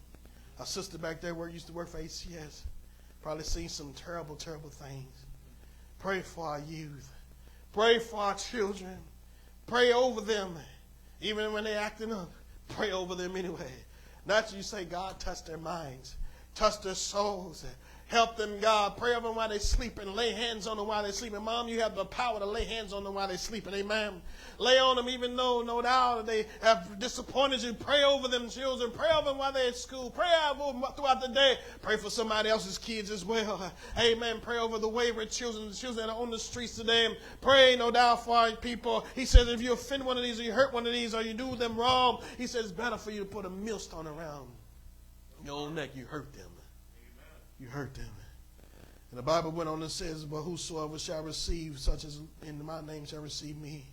Our sister back there work, used to work for ACS. Probably seen some terrible, terrible things. Pray for our youth. Pray for our children. Pray over them. Even when they're acting up, pray over them anyway. Not you say, God, touch their minds, touch their souls, Help them, God. Pray over them while they're sleeping. Lay hands on them while they're sleeping. Mom, you have the power to lay hands on them while they're sleeping. Amen. Lay on them even though, no doubt, they have disappointed you. Pray over them, children. Pray over them while they're at school. Pray over them throughout the day. Pray for somebody else's kids as well. Amen. Pray over the wayward children, the children that are on the streets today. Pray, no doubt, for our people. He says, if you offend one of these, or you hurt one of these, or you do them wrong, he says, it's better for you to put a millstone around your own neck. You hurt them you hurt them. And the Bible went on and says, But whosoever shall receive such as in my name shall receive me.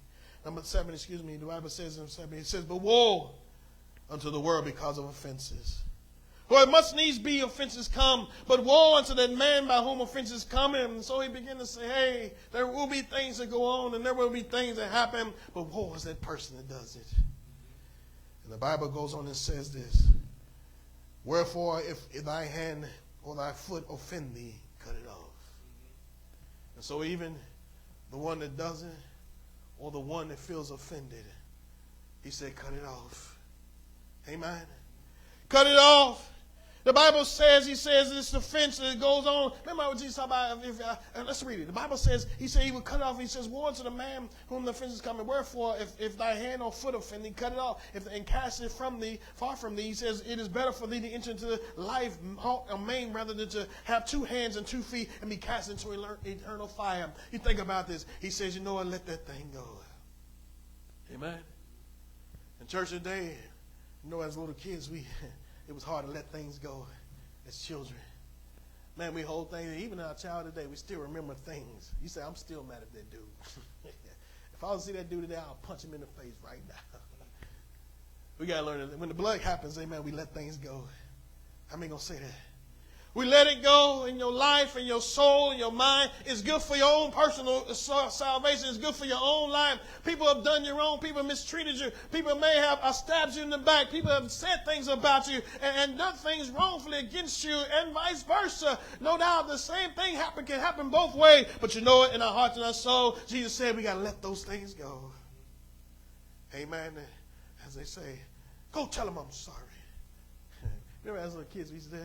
Number seven, excuse me, the Bible says in seven, it says, But woe unto the world because of offenses. For it must needs be offenses come, but woe unto that man by whom offenses come. And so he began to say, Hey, there will be things that go on and there will be things that happen, but woe is that person that does it. And the Bible goes on and says this Wherefore, if, if thy hand or thy foot offend thee, cut it off. And so even the one that doesn't, or the one that feels offended, he said, cut it off. Amen. Cut it off. The Bible says, he says this offense that goes on. Remember what Jesus talked about? If, uh, let's read it. The Bible says, he said he would cut off. He says, Woe unto the man whom the offense is coming. Wherefore, if, if thy hand or foot offend thee, cut it off. If, and cast it from thee, far from thee. He says, It is better for thee to enter into life a main rather than to have two hands and two feet and be cast into eternal fire. You think about this. He says, You know what? Let that thing go. Amen. In church today, you know, as little kids, we. it was hard to let things go as children. Man, we hold things, even our child today, we still remember things. You say, I'm still mad at that dude. if I was to see that dude today, I'll punch him in the face right now. we got to learn that when the blood happens, amen, we let things go. How many going to say that? We let it go in your life and your soul and your mind. It's good for your own personal salvation. It's good for your own life. People have done you wrong. People mistreated you. People may have uh, stabbed you in the back. People have said things about you and, and done things wrongfully against you and vice versa. No doubt the same thing happen, can happen both ways. But you know it in our hearts and our soul. Jesus said we got to let those things go. Amen. As they say, go tell them I'm sorry. Remember as little kids we used to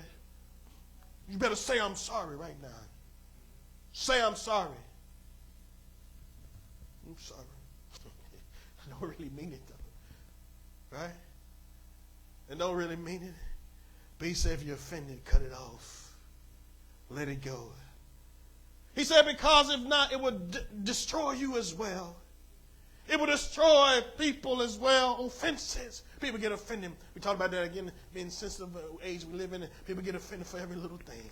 you better say, I'm sorry right now. Say, I'm sorry. I'm sorry. I don't really mean it, though. Right? I don't really mean it. But he said, if you're offended, cut it off. Let it go. He said, because if not, it would d- destroy you as well. It will destroy people as well. Offenses. People get offended. We talked about that again, being sensitive age we live in. People get offended for every little thing.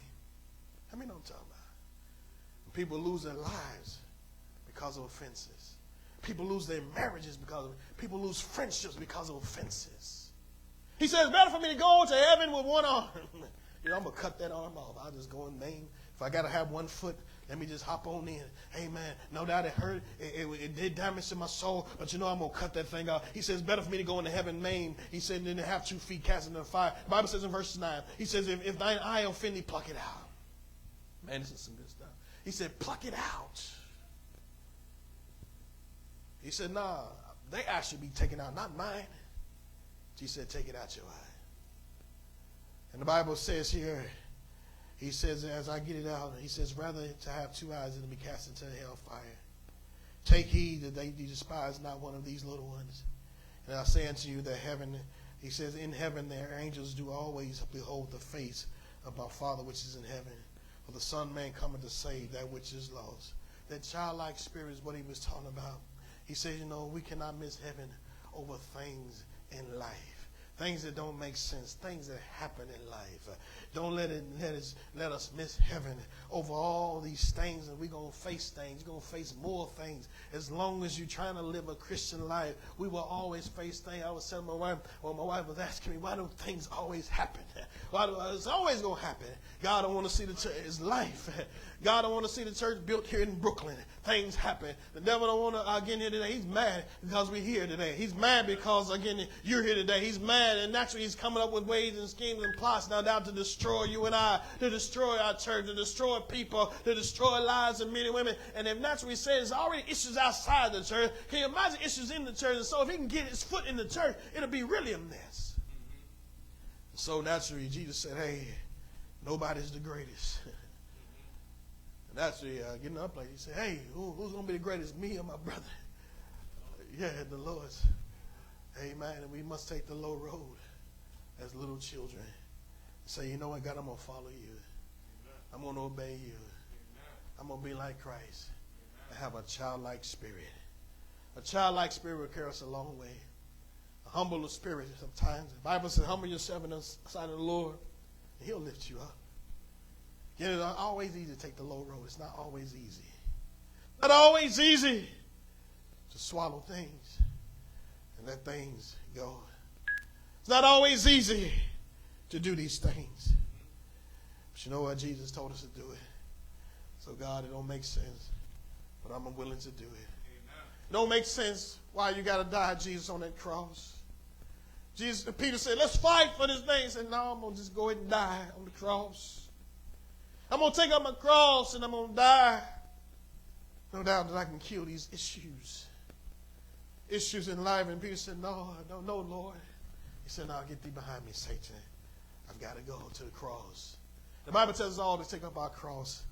How many know what I'm talking about? People lose their lives because of offenses. People lose their marriages because of people lose friendships because of offenses. He says, better for me to go to heaven with one arm. you know, I'm gonna cut that arm off. I'll just go in vain. If I gotta have one foot, let me just hop on in. Hey, Amen. No doubt it hurt. It, it, it, did damage to my soul, but you know I'm going to cut that thing out. He says, better for me to go into heaven maimed. He said, than to have two feet cast into the fire. The Bible says in verse 9, he says, if, if thine eye offend thee, pluck it out. Man, this is some good stuff. He said, pluck it out. He said, nah, they eye should be taken out, not mine. She said, take it out your eye. And the Bible says here, he says, as I get it out, he says, rather to have two eyes than to be cast into the hellfire. Take heed that they despise not one of these little ones. And I say unto you that heaven, he says, in heaven their angels do always behold the face of my Father which is in heaven. For the Son man coming to save that which is lost. That childlike spirit is what he was talking about. He says, you know, we cannot miss heaven over things in life. things that don't make sense, things that happen in life. Don't let it let us let us miss heaven over all these things, and we're gonna face things. You're gonna face more things. As long as you're trying to live a Christian life, we will always face things. I was telling my wife, well, my wife was asking me, why do things always happen? Why do it's always gonna happen? God don't want to see the church. It's life. God don't want to see the church built here in Brooklyn. Things happen. The devil don't want to uh, get here today. He's mad because we're here today. He's mad because again you're here today. He's mad, and naturally he's coming up with ways and schemes and plots now down to destroy you and I, to destroy our church, to destroy people, to destroy lives of men and women. And if naturally he says there's already issues outside the church, can you imagine issues in the church? And so if he can get his foot in the church, it'll be really a mess. So naturally, Jesus said, "Hey, nobody's the greatest." And actually, uh, getting up like he said, "Hey, who, who's gonna be the greatest, me or my brother?" Yeah, the Lord's. Amen. And we must take the low road as little children. Say, you know what, God, I'm gonna follow you. I'm gonna obey you. I'm gonna be like Christ. I have a childlike spirit. A childlike spirit will carry us a long way. A humble spirit sometimes. The Bible says, humble yourself in the sight of the Lord, and He'll lift you up. Know, it's not always easy to take the low road. It's not always easy. Not always easy to swallow things and let things go. It's not always easy to do these things. But you know what? Jesus told us to do it. So, God, it don't make sense, but I'm willing to do it. Amen. It don't make sense why you got to die, Jesus, on that cross. Jesus, Peter said, let's fight for this thing. He said, no, I'm going to just go ahead and die on the cross. I'm going to take up my cross and I'm going to die. No doubt that I can kill these issues. Issues in life. And Peter said, No, I don't know, Lord. He said, No, I'll get thee behind me, Satan. I've got to go to the cross. The Bible tells us all to take up our cross.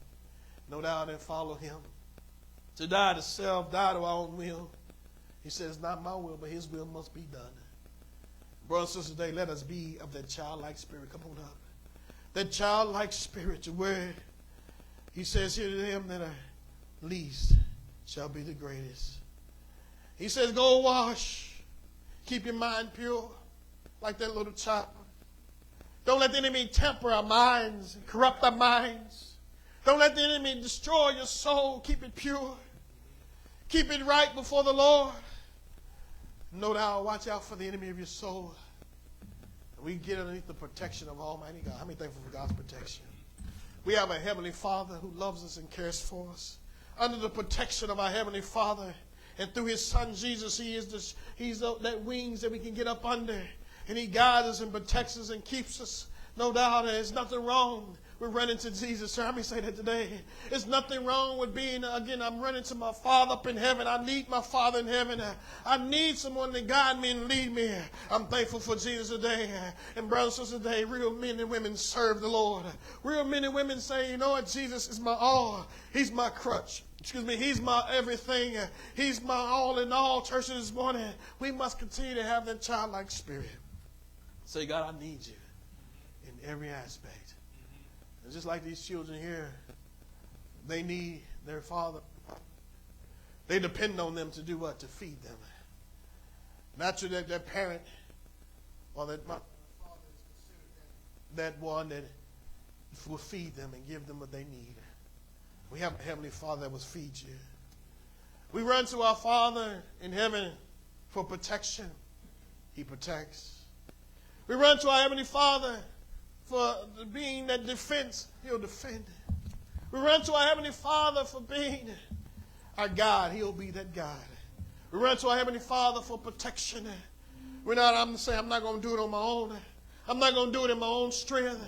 No doubt and follow him. To die to self, die to our own will. He says, Not my will, but his will must be done. Brothers and sisters, today, let us be of that childlike spirit. Come on up that childlike spirit where he says here to them that are least shall be the greatest. He says, Go wash, keep your mind pure, like that little child. Don't let the enemy temper our minds, corrupt our minds. Don't let the enemy destroy your soul. Keep it pure. Keep it right before the Lord. No doubt, watch out for the enemy of your soul we get underneath the protection of Almighty God. How many thankful for God's protection? We have a Heavenly Father who loves us and cares for us. Under the protection of our Heavenly Father and through His Son Jesus, He is the, He's the, that wings that we can get up under. And He guides us and protects us and keeps us. No doubt there's nothing wrong we're running to Jesus. Sir, let me say that today. There's nothing wrong with being, again, I'm running to my Father up in heaven. I need my Father in heaven. I need someone to guide me and lead me. I'm thankful for Jesus today. And brothers and sisters today, real men and women serve the Lord. Real men and women say, you know what, Jesus is my all. He's my crutch. Excuse me, he's my everything. He's my all in all. Church this morning, we must continue to have that childlike spirit. Say, God, I need you in every aspect. Mm-hmm. And just like these children here, they need their father. They depend on them to do what? To feed them. Naturally, that their parent or that my father is that one that will feed them and give them what they need. We have a Heavenly Father that will feed you. We run to our Father in heaven for protection. He protects. We run to our Heavenly Father for being that defense, He'll defend. We run to our Heavenly Father for being our God. He'll be that God. We run to our Heavenly Father for protection. We're not, I'm saying, I'm not going to do it on my own. I'm not going to do it in my own strength.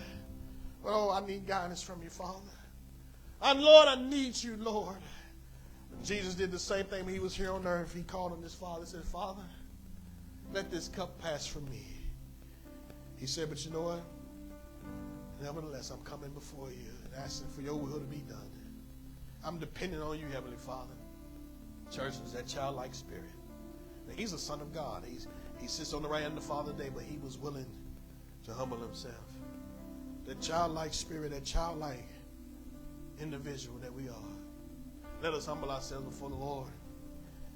But oh, I need guidance from you, Father. And Lord, I need you, Lord. Jesus did the same thing when he was here on earth. He called on his Father and said, Father, let this cup pass from me. He said, but you know what? Nevertheless, I'm coming before you and asking for your will to be done. I'm depending on you, Heavenly Father. Church is that childlike spirit. Now, he's a son of God. He's, he sits on the right hand of the Father today, but he was willing to humble himself. That childlike spirit, that childlike individual that we are. Let us humble ourselves before the Lord.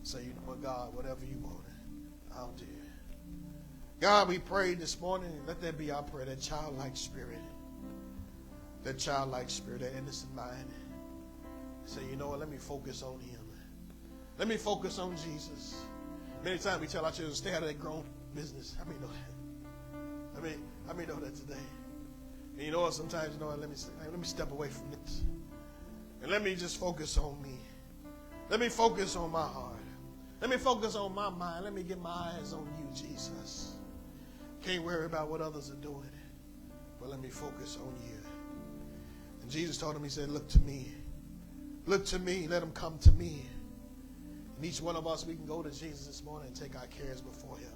Say, you know what, God, whatever you want, I'll do. God, we pray this morning, and let that be our prayer, that childlike spirit, that childlike spirit, that innocent mind. Say, you know what, let me focus on him. Let me focus on Jesus. Many times we tell our children, stay out of that grown business. How many know that? I mean, how many know that today? And you know what? Sometimes, you know what? Let me, let me step away from this. And let me just focus on me. Let me focus on my heart. Let me focus on my mind. Let me get my eyes on you, Jesus. Can't worry about what others are doing, but let me focus on you. And Jesus told him, He said, Look to me. Look to me. Let them come to me. And each one of us, we can go to Jesus this morning and take our cares before Him.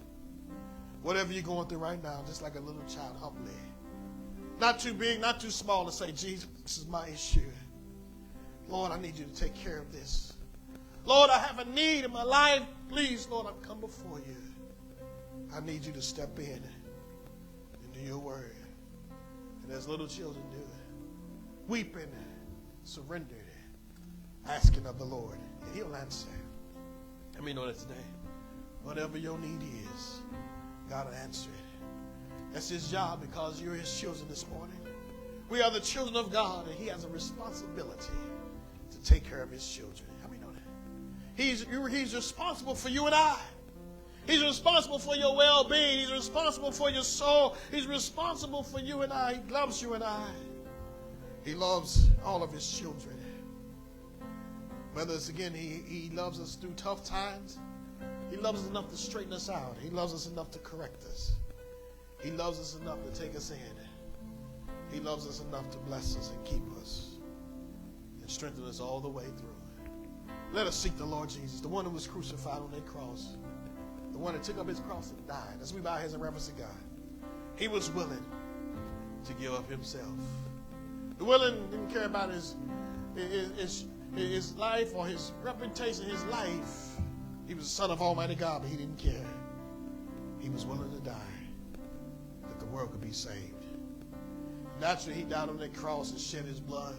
Whatever you're going through right now, just like a little child, humbly. Not too big, not too small to say, Jesus, this is my issue. Lord, I need you to take care of this. Lord, I have a need in my life. Please, Lord, I've come before you. I need you to step in your word. And as little children do, weeping, surrendered, asking of the Lord, and he'll answer. Let me know that today. Whatever your need is, God will answer it. That's his job because you're his children this morning. We are the children of God, and he has a responsibility to take care of his children. How many know that? He's, he's responsible for you and I. He's responsible for your well being. He's responsible for your soul. He's responsible for you and I. He loves you and I. He loves all of his children. Whether it's again, he, he loves us through tough times, he loves us enough to straighten us out, he loves us enough to correct us, he loves us enough to take us in, he loves us enough to bless us and keep us and strengthen us all the way through. Let us seek the Lord Jesus, the one who was crucified on that cross, one that took up his cross and died. As we bow heads in reverence to God, he was willing to give up himself. The willing didn't care about his, his, his his life or his reputation, his life. He was the son of Almighty God, but he didn't care. He was willing to die that the world could be saved. Naturally, he died on that cross and shed his blood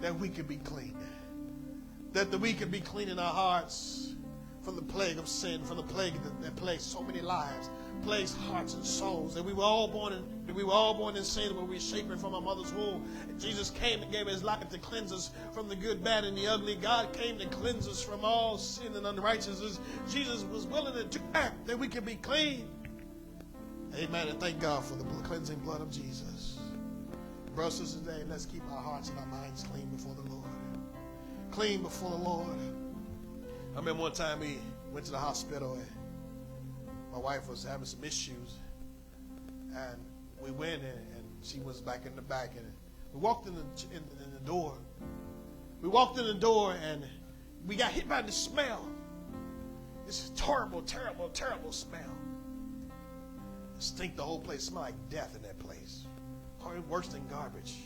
that we could be clean. That the, we could be clean in our hearts from the plague of sin, from the plague that, that plagues so many lives place hearts and souls. That we were all born in, we were all born in sin when we were shapen from our mother's womb. And Jesus came and gave his life to cleanse us from the good, bad, and the ugly. God came to cleanse us from all sin and unrighteousness. Jesus was willing to that, that we could be clean. Amen. And thank God for the cleansing blood of Jesus. Brothers today, let's keep our hearts and our minds clean before the Lord. Clean before the Lord. I remember one time we went to the hospital and my wife was having some issues, and we went and, and she was back in the back, and we walked in the, in, in the door. We walked in the door, and we got hit by the smell. This is terrible, terrible, terrible smell. Stink the whole place. Smell like death in that place. Worse than garbage.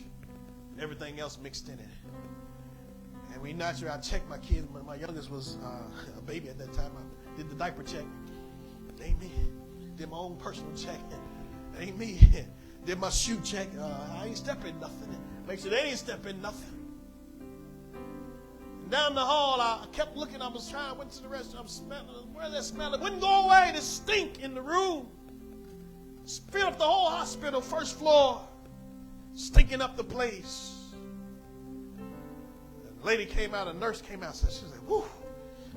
And everything else mixed in it. And we naturally, I checked my kids. My youngest was uh, a baby at that time. I did the diaper check. Amen. Did my own personal check. Amen. Did my shoe check. Uh, I ain't stepping nothing. Make sure they ain't stepping nothing. down the hall, I kept looking. I was trying. Went to the restaurant. Smelling. Where that smell? It wouldn't go away. The stink in the room. Filled up the whole hospital, first floor, stinking up the place. Lady came out. A nurse came out. Said, "She said, whoo."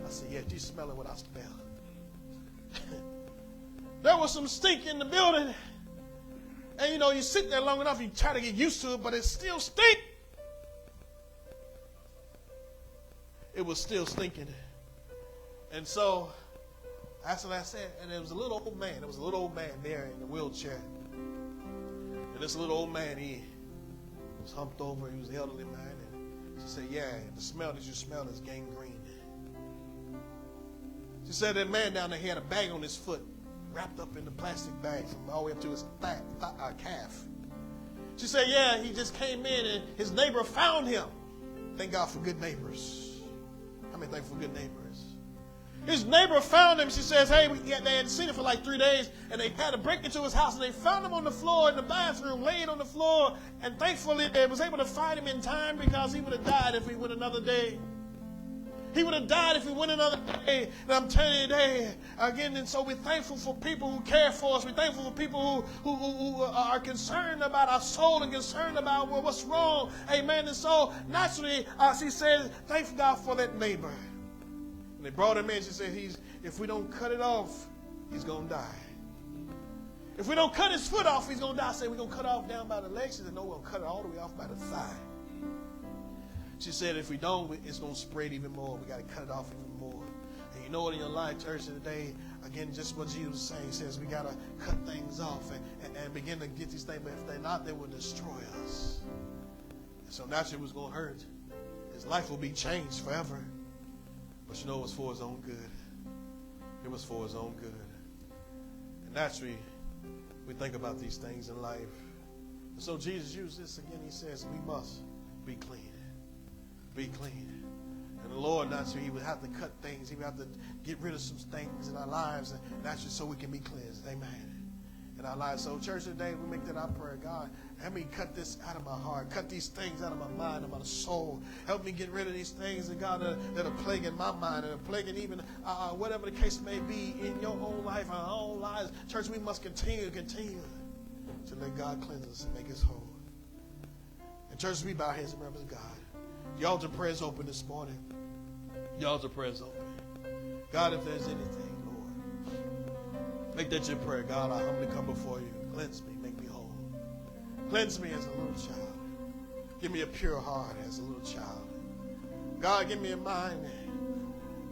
I said, "Yeah, she's smelling what I smell." there was some stink in the building. And you know, you sit there long enough, you try to get used to it, but it still stink. It was still stinking. And so, that's what I said. And there was a little old man. There was a little old man there in the wheelchair. And this little old man, he was humped over. He was an elderly man. She said, Yeah, the smell that you smell is gangrene. She said that man down there had a bag on his foot wrapped up in the plastic bag from all the way up to his thigh, thigh, uh, calf. She said, Yeah, he just came in and his neighbor found him. Thank God for good neighbors. How many thank for good neighbors? His neighbor found him. She says, Hey, we, they hadn't seen him for like three days, and they had to break into his house, and they found him on the floor in the bathroom, laying on the floor. And thankfully, they was able to find him in time because he would have died if he went another day. He would have died if he went another day. And I'm telling you today, again, and so we're thankful for people who care for us. We're thankful for people who, who, who, who are concerned about our soul and concerned about what's wrong. Amen. And so naturally, uh, she said, thank God for that neighbor. They brought him in. She said, he's, if we don't cut it off, he's going to die. If we don't cut his foot off, he's going to die. Say, we're going to cut off down by the leg. She said, no, we're to cut it all the way off by the thigh. She said, if we don't, it's going to spread even more. We got to cut it off even more. And you know what in your life, church, today, again, just what Jesus was saying, he says we got to cut things off and, and, and, begin to get these things. But if they're not, they will destroy us. And so naturally, it was going to hurt. His life will be changed forever. But you know, it was for his own good. It was for his own good. And naturally, we think about these things in life. And so Jesus used this again. He says, we must be clean. Be clean. And the Lord, naturally, He would have to cut things. He would have to get rid of some things in our lives, naturally, so we can be cleansed. Amen. Our lives. So, church, today we make that our prayer. God, help me cut this out of my heart. Cut these things out of my mind, out of my soul. Help me get rid of these things, and God, that, that are plaguing my mind and are plaguing even uh, whatever the case may be in your own life, our own lives. Church, we must continue, continue to let God cleanse us and make us whole. And church, we bow heads and remember God. Y'all, the prayer's open this morning. Y'all, the prayer's open. God, if there's anything, make that your prayer. God, I humbly come before you. Cleanse me, make me whole. Cleanse me as a little child. Give me a pure heart as a little child. God, give me a mind,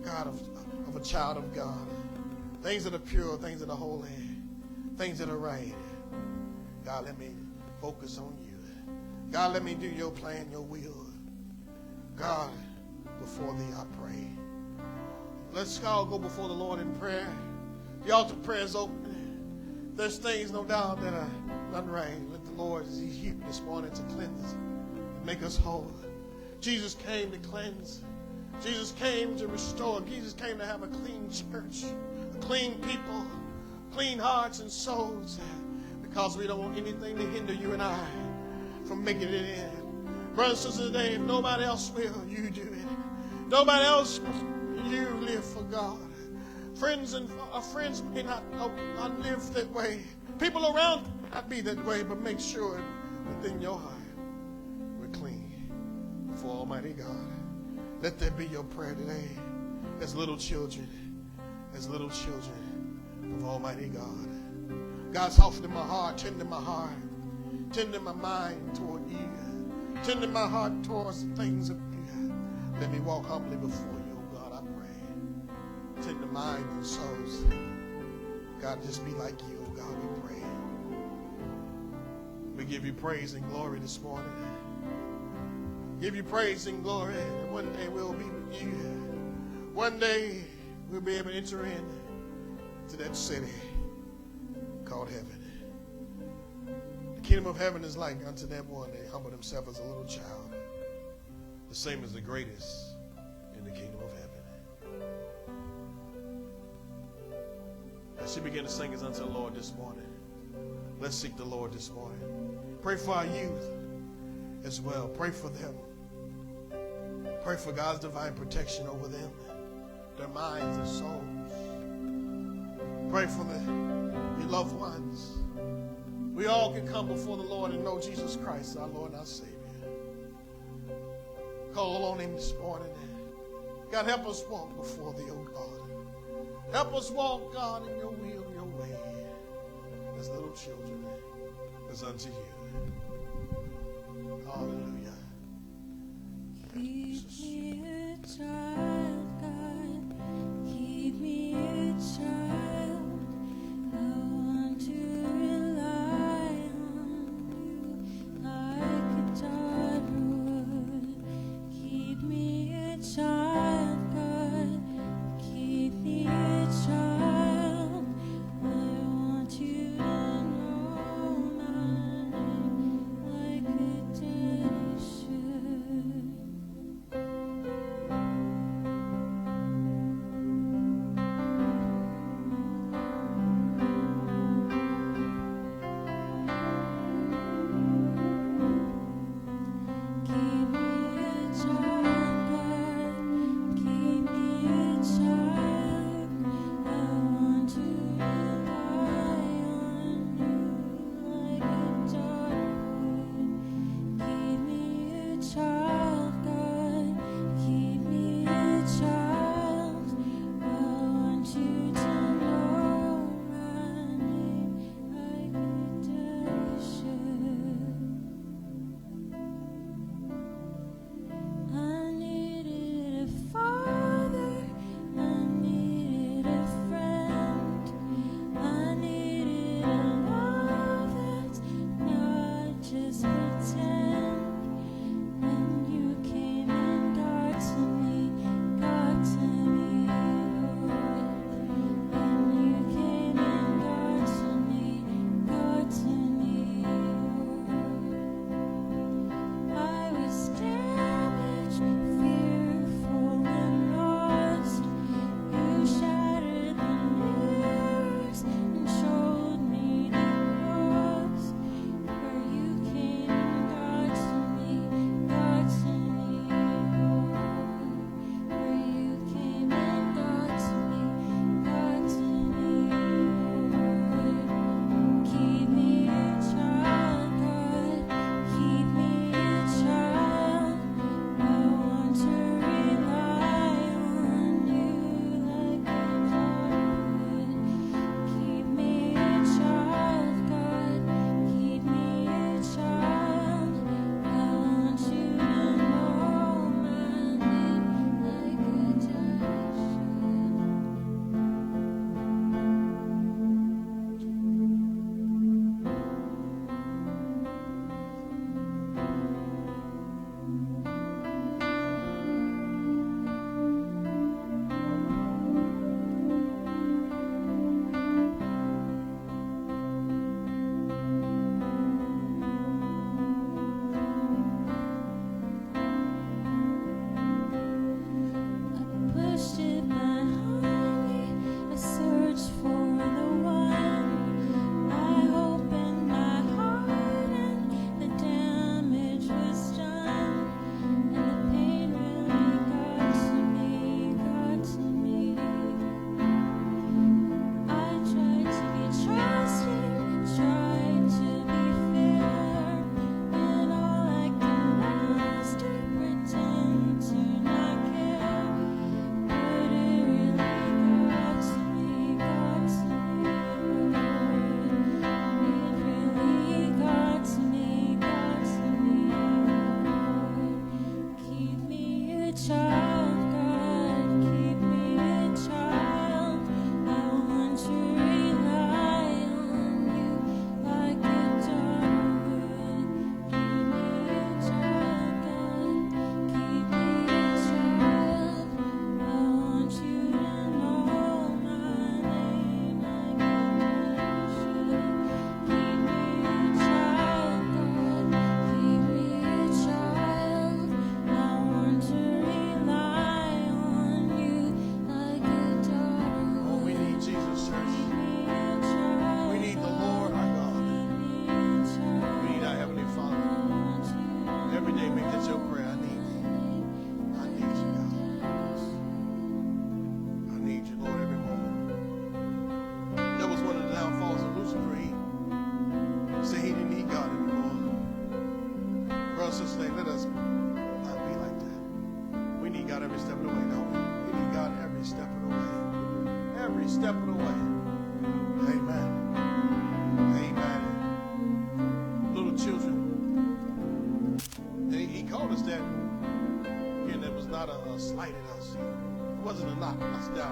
God, of, of a child of God. Things that are pure, things that are holy, things that are right. God, let me focus on you. God, let me do your plan, your will. God, before thee I pray. Let's all go before the Lord in prayer. The altar prayer is open. There's things, no doubt, that are not right. Let the Lord, as He's here this morning, to cleanse us and make us whole. Jesus came to cleanse. Jesus came to restore. Jesus came to have a clean church, a clean people, clean hearts and souls, because we don't want anything to hinder you and I from making it in. Brothers and sisters, today, if nobody else will, you do it. Nobody else, you live for God. Friends and uh, friends may not, uh, not live that way. People around not be that way, but make sure within your heart we're clean before Almighty God. Let that be your prayer today as little children, as little children of Almighty God. God, soften my heart, tender my heart, tender my mind toward you. Tender my heart towards the things of you. Let me walk humbly before you, pray. Tender mind and souls. God, just be like you, God, we pray. We give you praise and glory this morning. Give you praise and glory one day we'll be with you. One day we'll be able to enter in to that city called heaven The kingdom of heaven is like unto that one that humbled himself as a little child, the same as the greatest in the kingdom As she began to sing as unto the Lord this morning, let's seek the Lord this morning. Pray for our youth as well. Pray for them. Pray for God's divine protection over them, their minds, their souls. Pray for the, your loved ones we all can come before the Lord and know Jesus Christ, our Lord and our Savior. Call on Him this morning. God, help us walk before Thee, O God. Help us walk, God, in Your will, Your way, as little children, as unto You. Hallelujah. Keep me a child, mountain.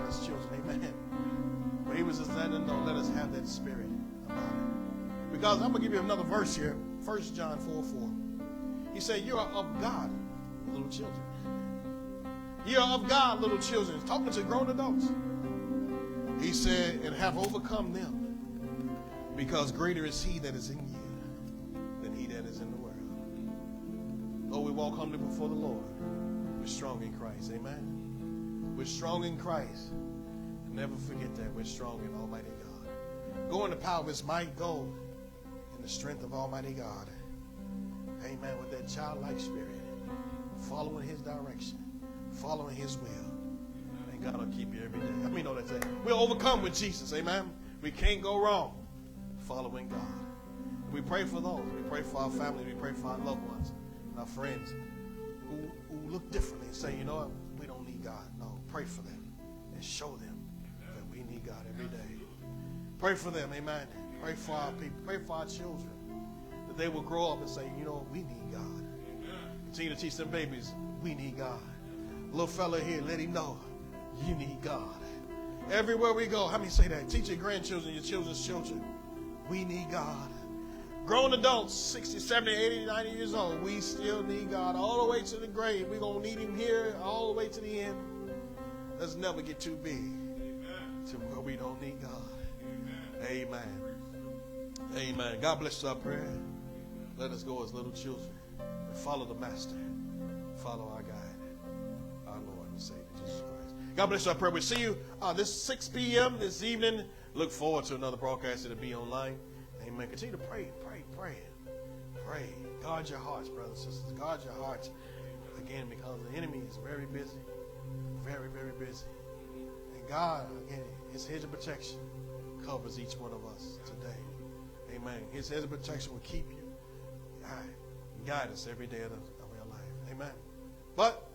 As children. Amen. But he was just letting us know, let us have that spirit about it. Because I'm going to give you another verse here. 1 John 4 4. He said, You are of God, little children. You are of God, little children. He's talking to grown adults. He said, And have overcome them. Because greater is he that is in you than he that is in the world. Oh, we walk humbly before the Lord. We're strong in Christ. Amen. We're strong in Christ. And never forget that we're strong in Almighty God. Go in the power of his might. Go in the strength of Almighty God. Amen. With that childlike spirit. Following his direction. Following his will. And God will keep you every day. I mean, know that's it. We'll overcome with Jesus. Amen. We can't go wrong following God. We pray for those. We pray for our family. We pray for our loved ones and our friends who, who look differently and say, you know what, pray for them and show them that we need God every day. Pray for them, amen. Pray for our people. Pray for our children that they will grow up and say, you know, we need God. Continue to teach them babies, we need God. Little fella here, let him know you need God. Everywhere we go, how many say that? Teach your grandchildren, your children's children. We need God. Grown adults, 60, 70, 80, 90 years old, we still need God all the way to the grave. We're going to need Him here all the way to the end. Let's never get too big to where we don't need God. Amen. Amen. God bless our prayer. Let us go as little children and follow the Master. Follow our guide, our Lord and Savior, Jesus Christ. God bless our prayer. We'll see you uh, this 6 p.m. this evening. Look forward to another broadcast. It'll be online. Amen. Continue to pray, pray, pray. Pray. Guard your hearts, brothers and sisters. Guard your hearts. Again, because the enemy is very busy. Very, very busy. And God, again, his hedge of protection covers each one of us today. Amen. His hedge of protection will keep you. Guide, guide us every day of, our life. Amen. But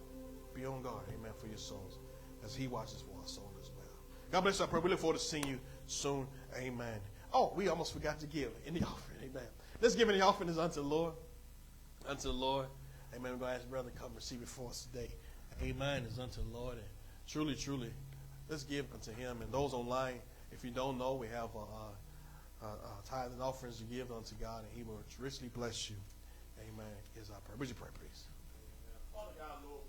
be on guard, amen, for your souls as he watches for our souls as well. God bless our prayer. We look forward to seeing you soon. Amen. Oh, we almost forgot to give in the offering. Amen. Let's give in the offering is unto the Lord. Unto the Lord. Amen. We're going to ask brother come receive it for us today. Amen. Is unto the Lord. And truly, truly, let's give unto him. And those online, if you don't know, we have a, a, a, tithe and offerings to give unto God, and he will richly bless you. Amen. Is our prayer. Would you pray, please? Father God, Lord,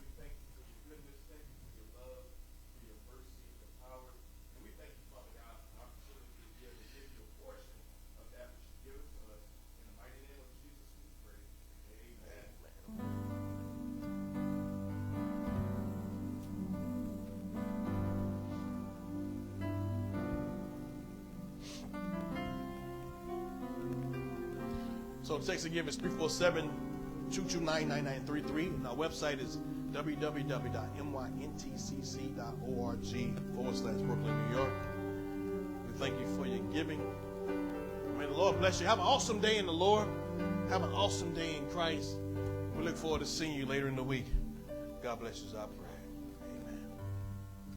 So text give is 347 229 9933. And our website is www.myntcc.org forward slash Brooklyn, New York. We thank you for your giving. May the Lord bless you. Have an awesome day in the Lord. Have an awesome day in Christ. We look forward to seeing you later in the week. God bless you I pray.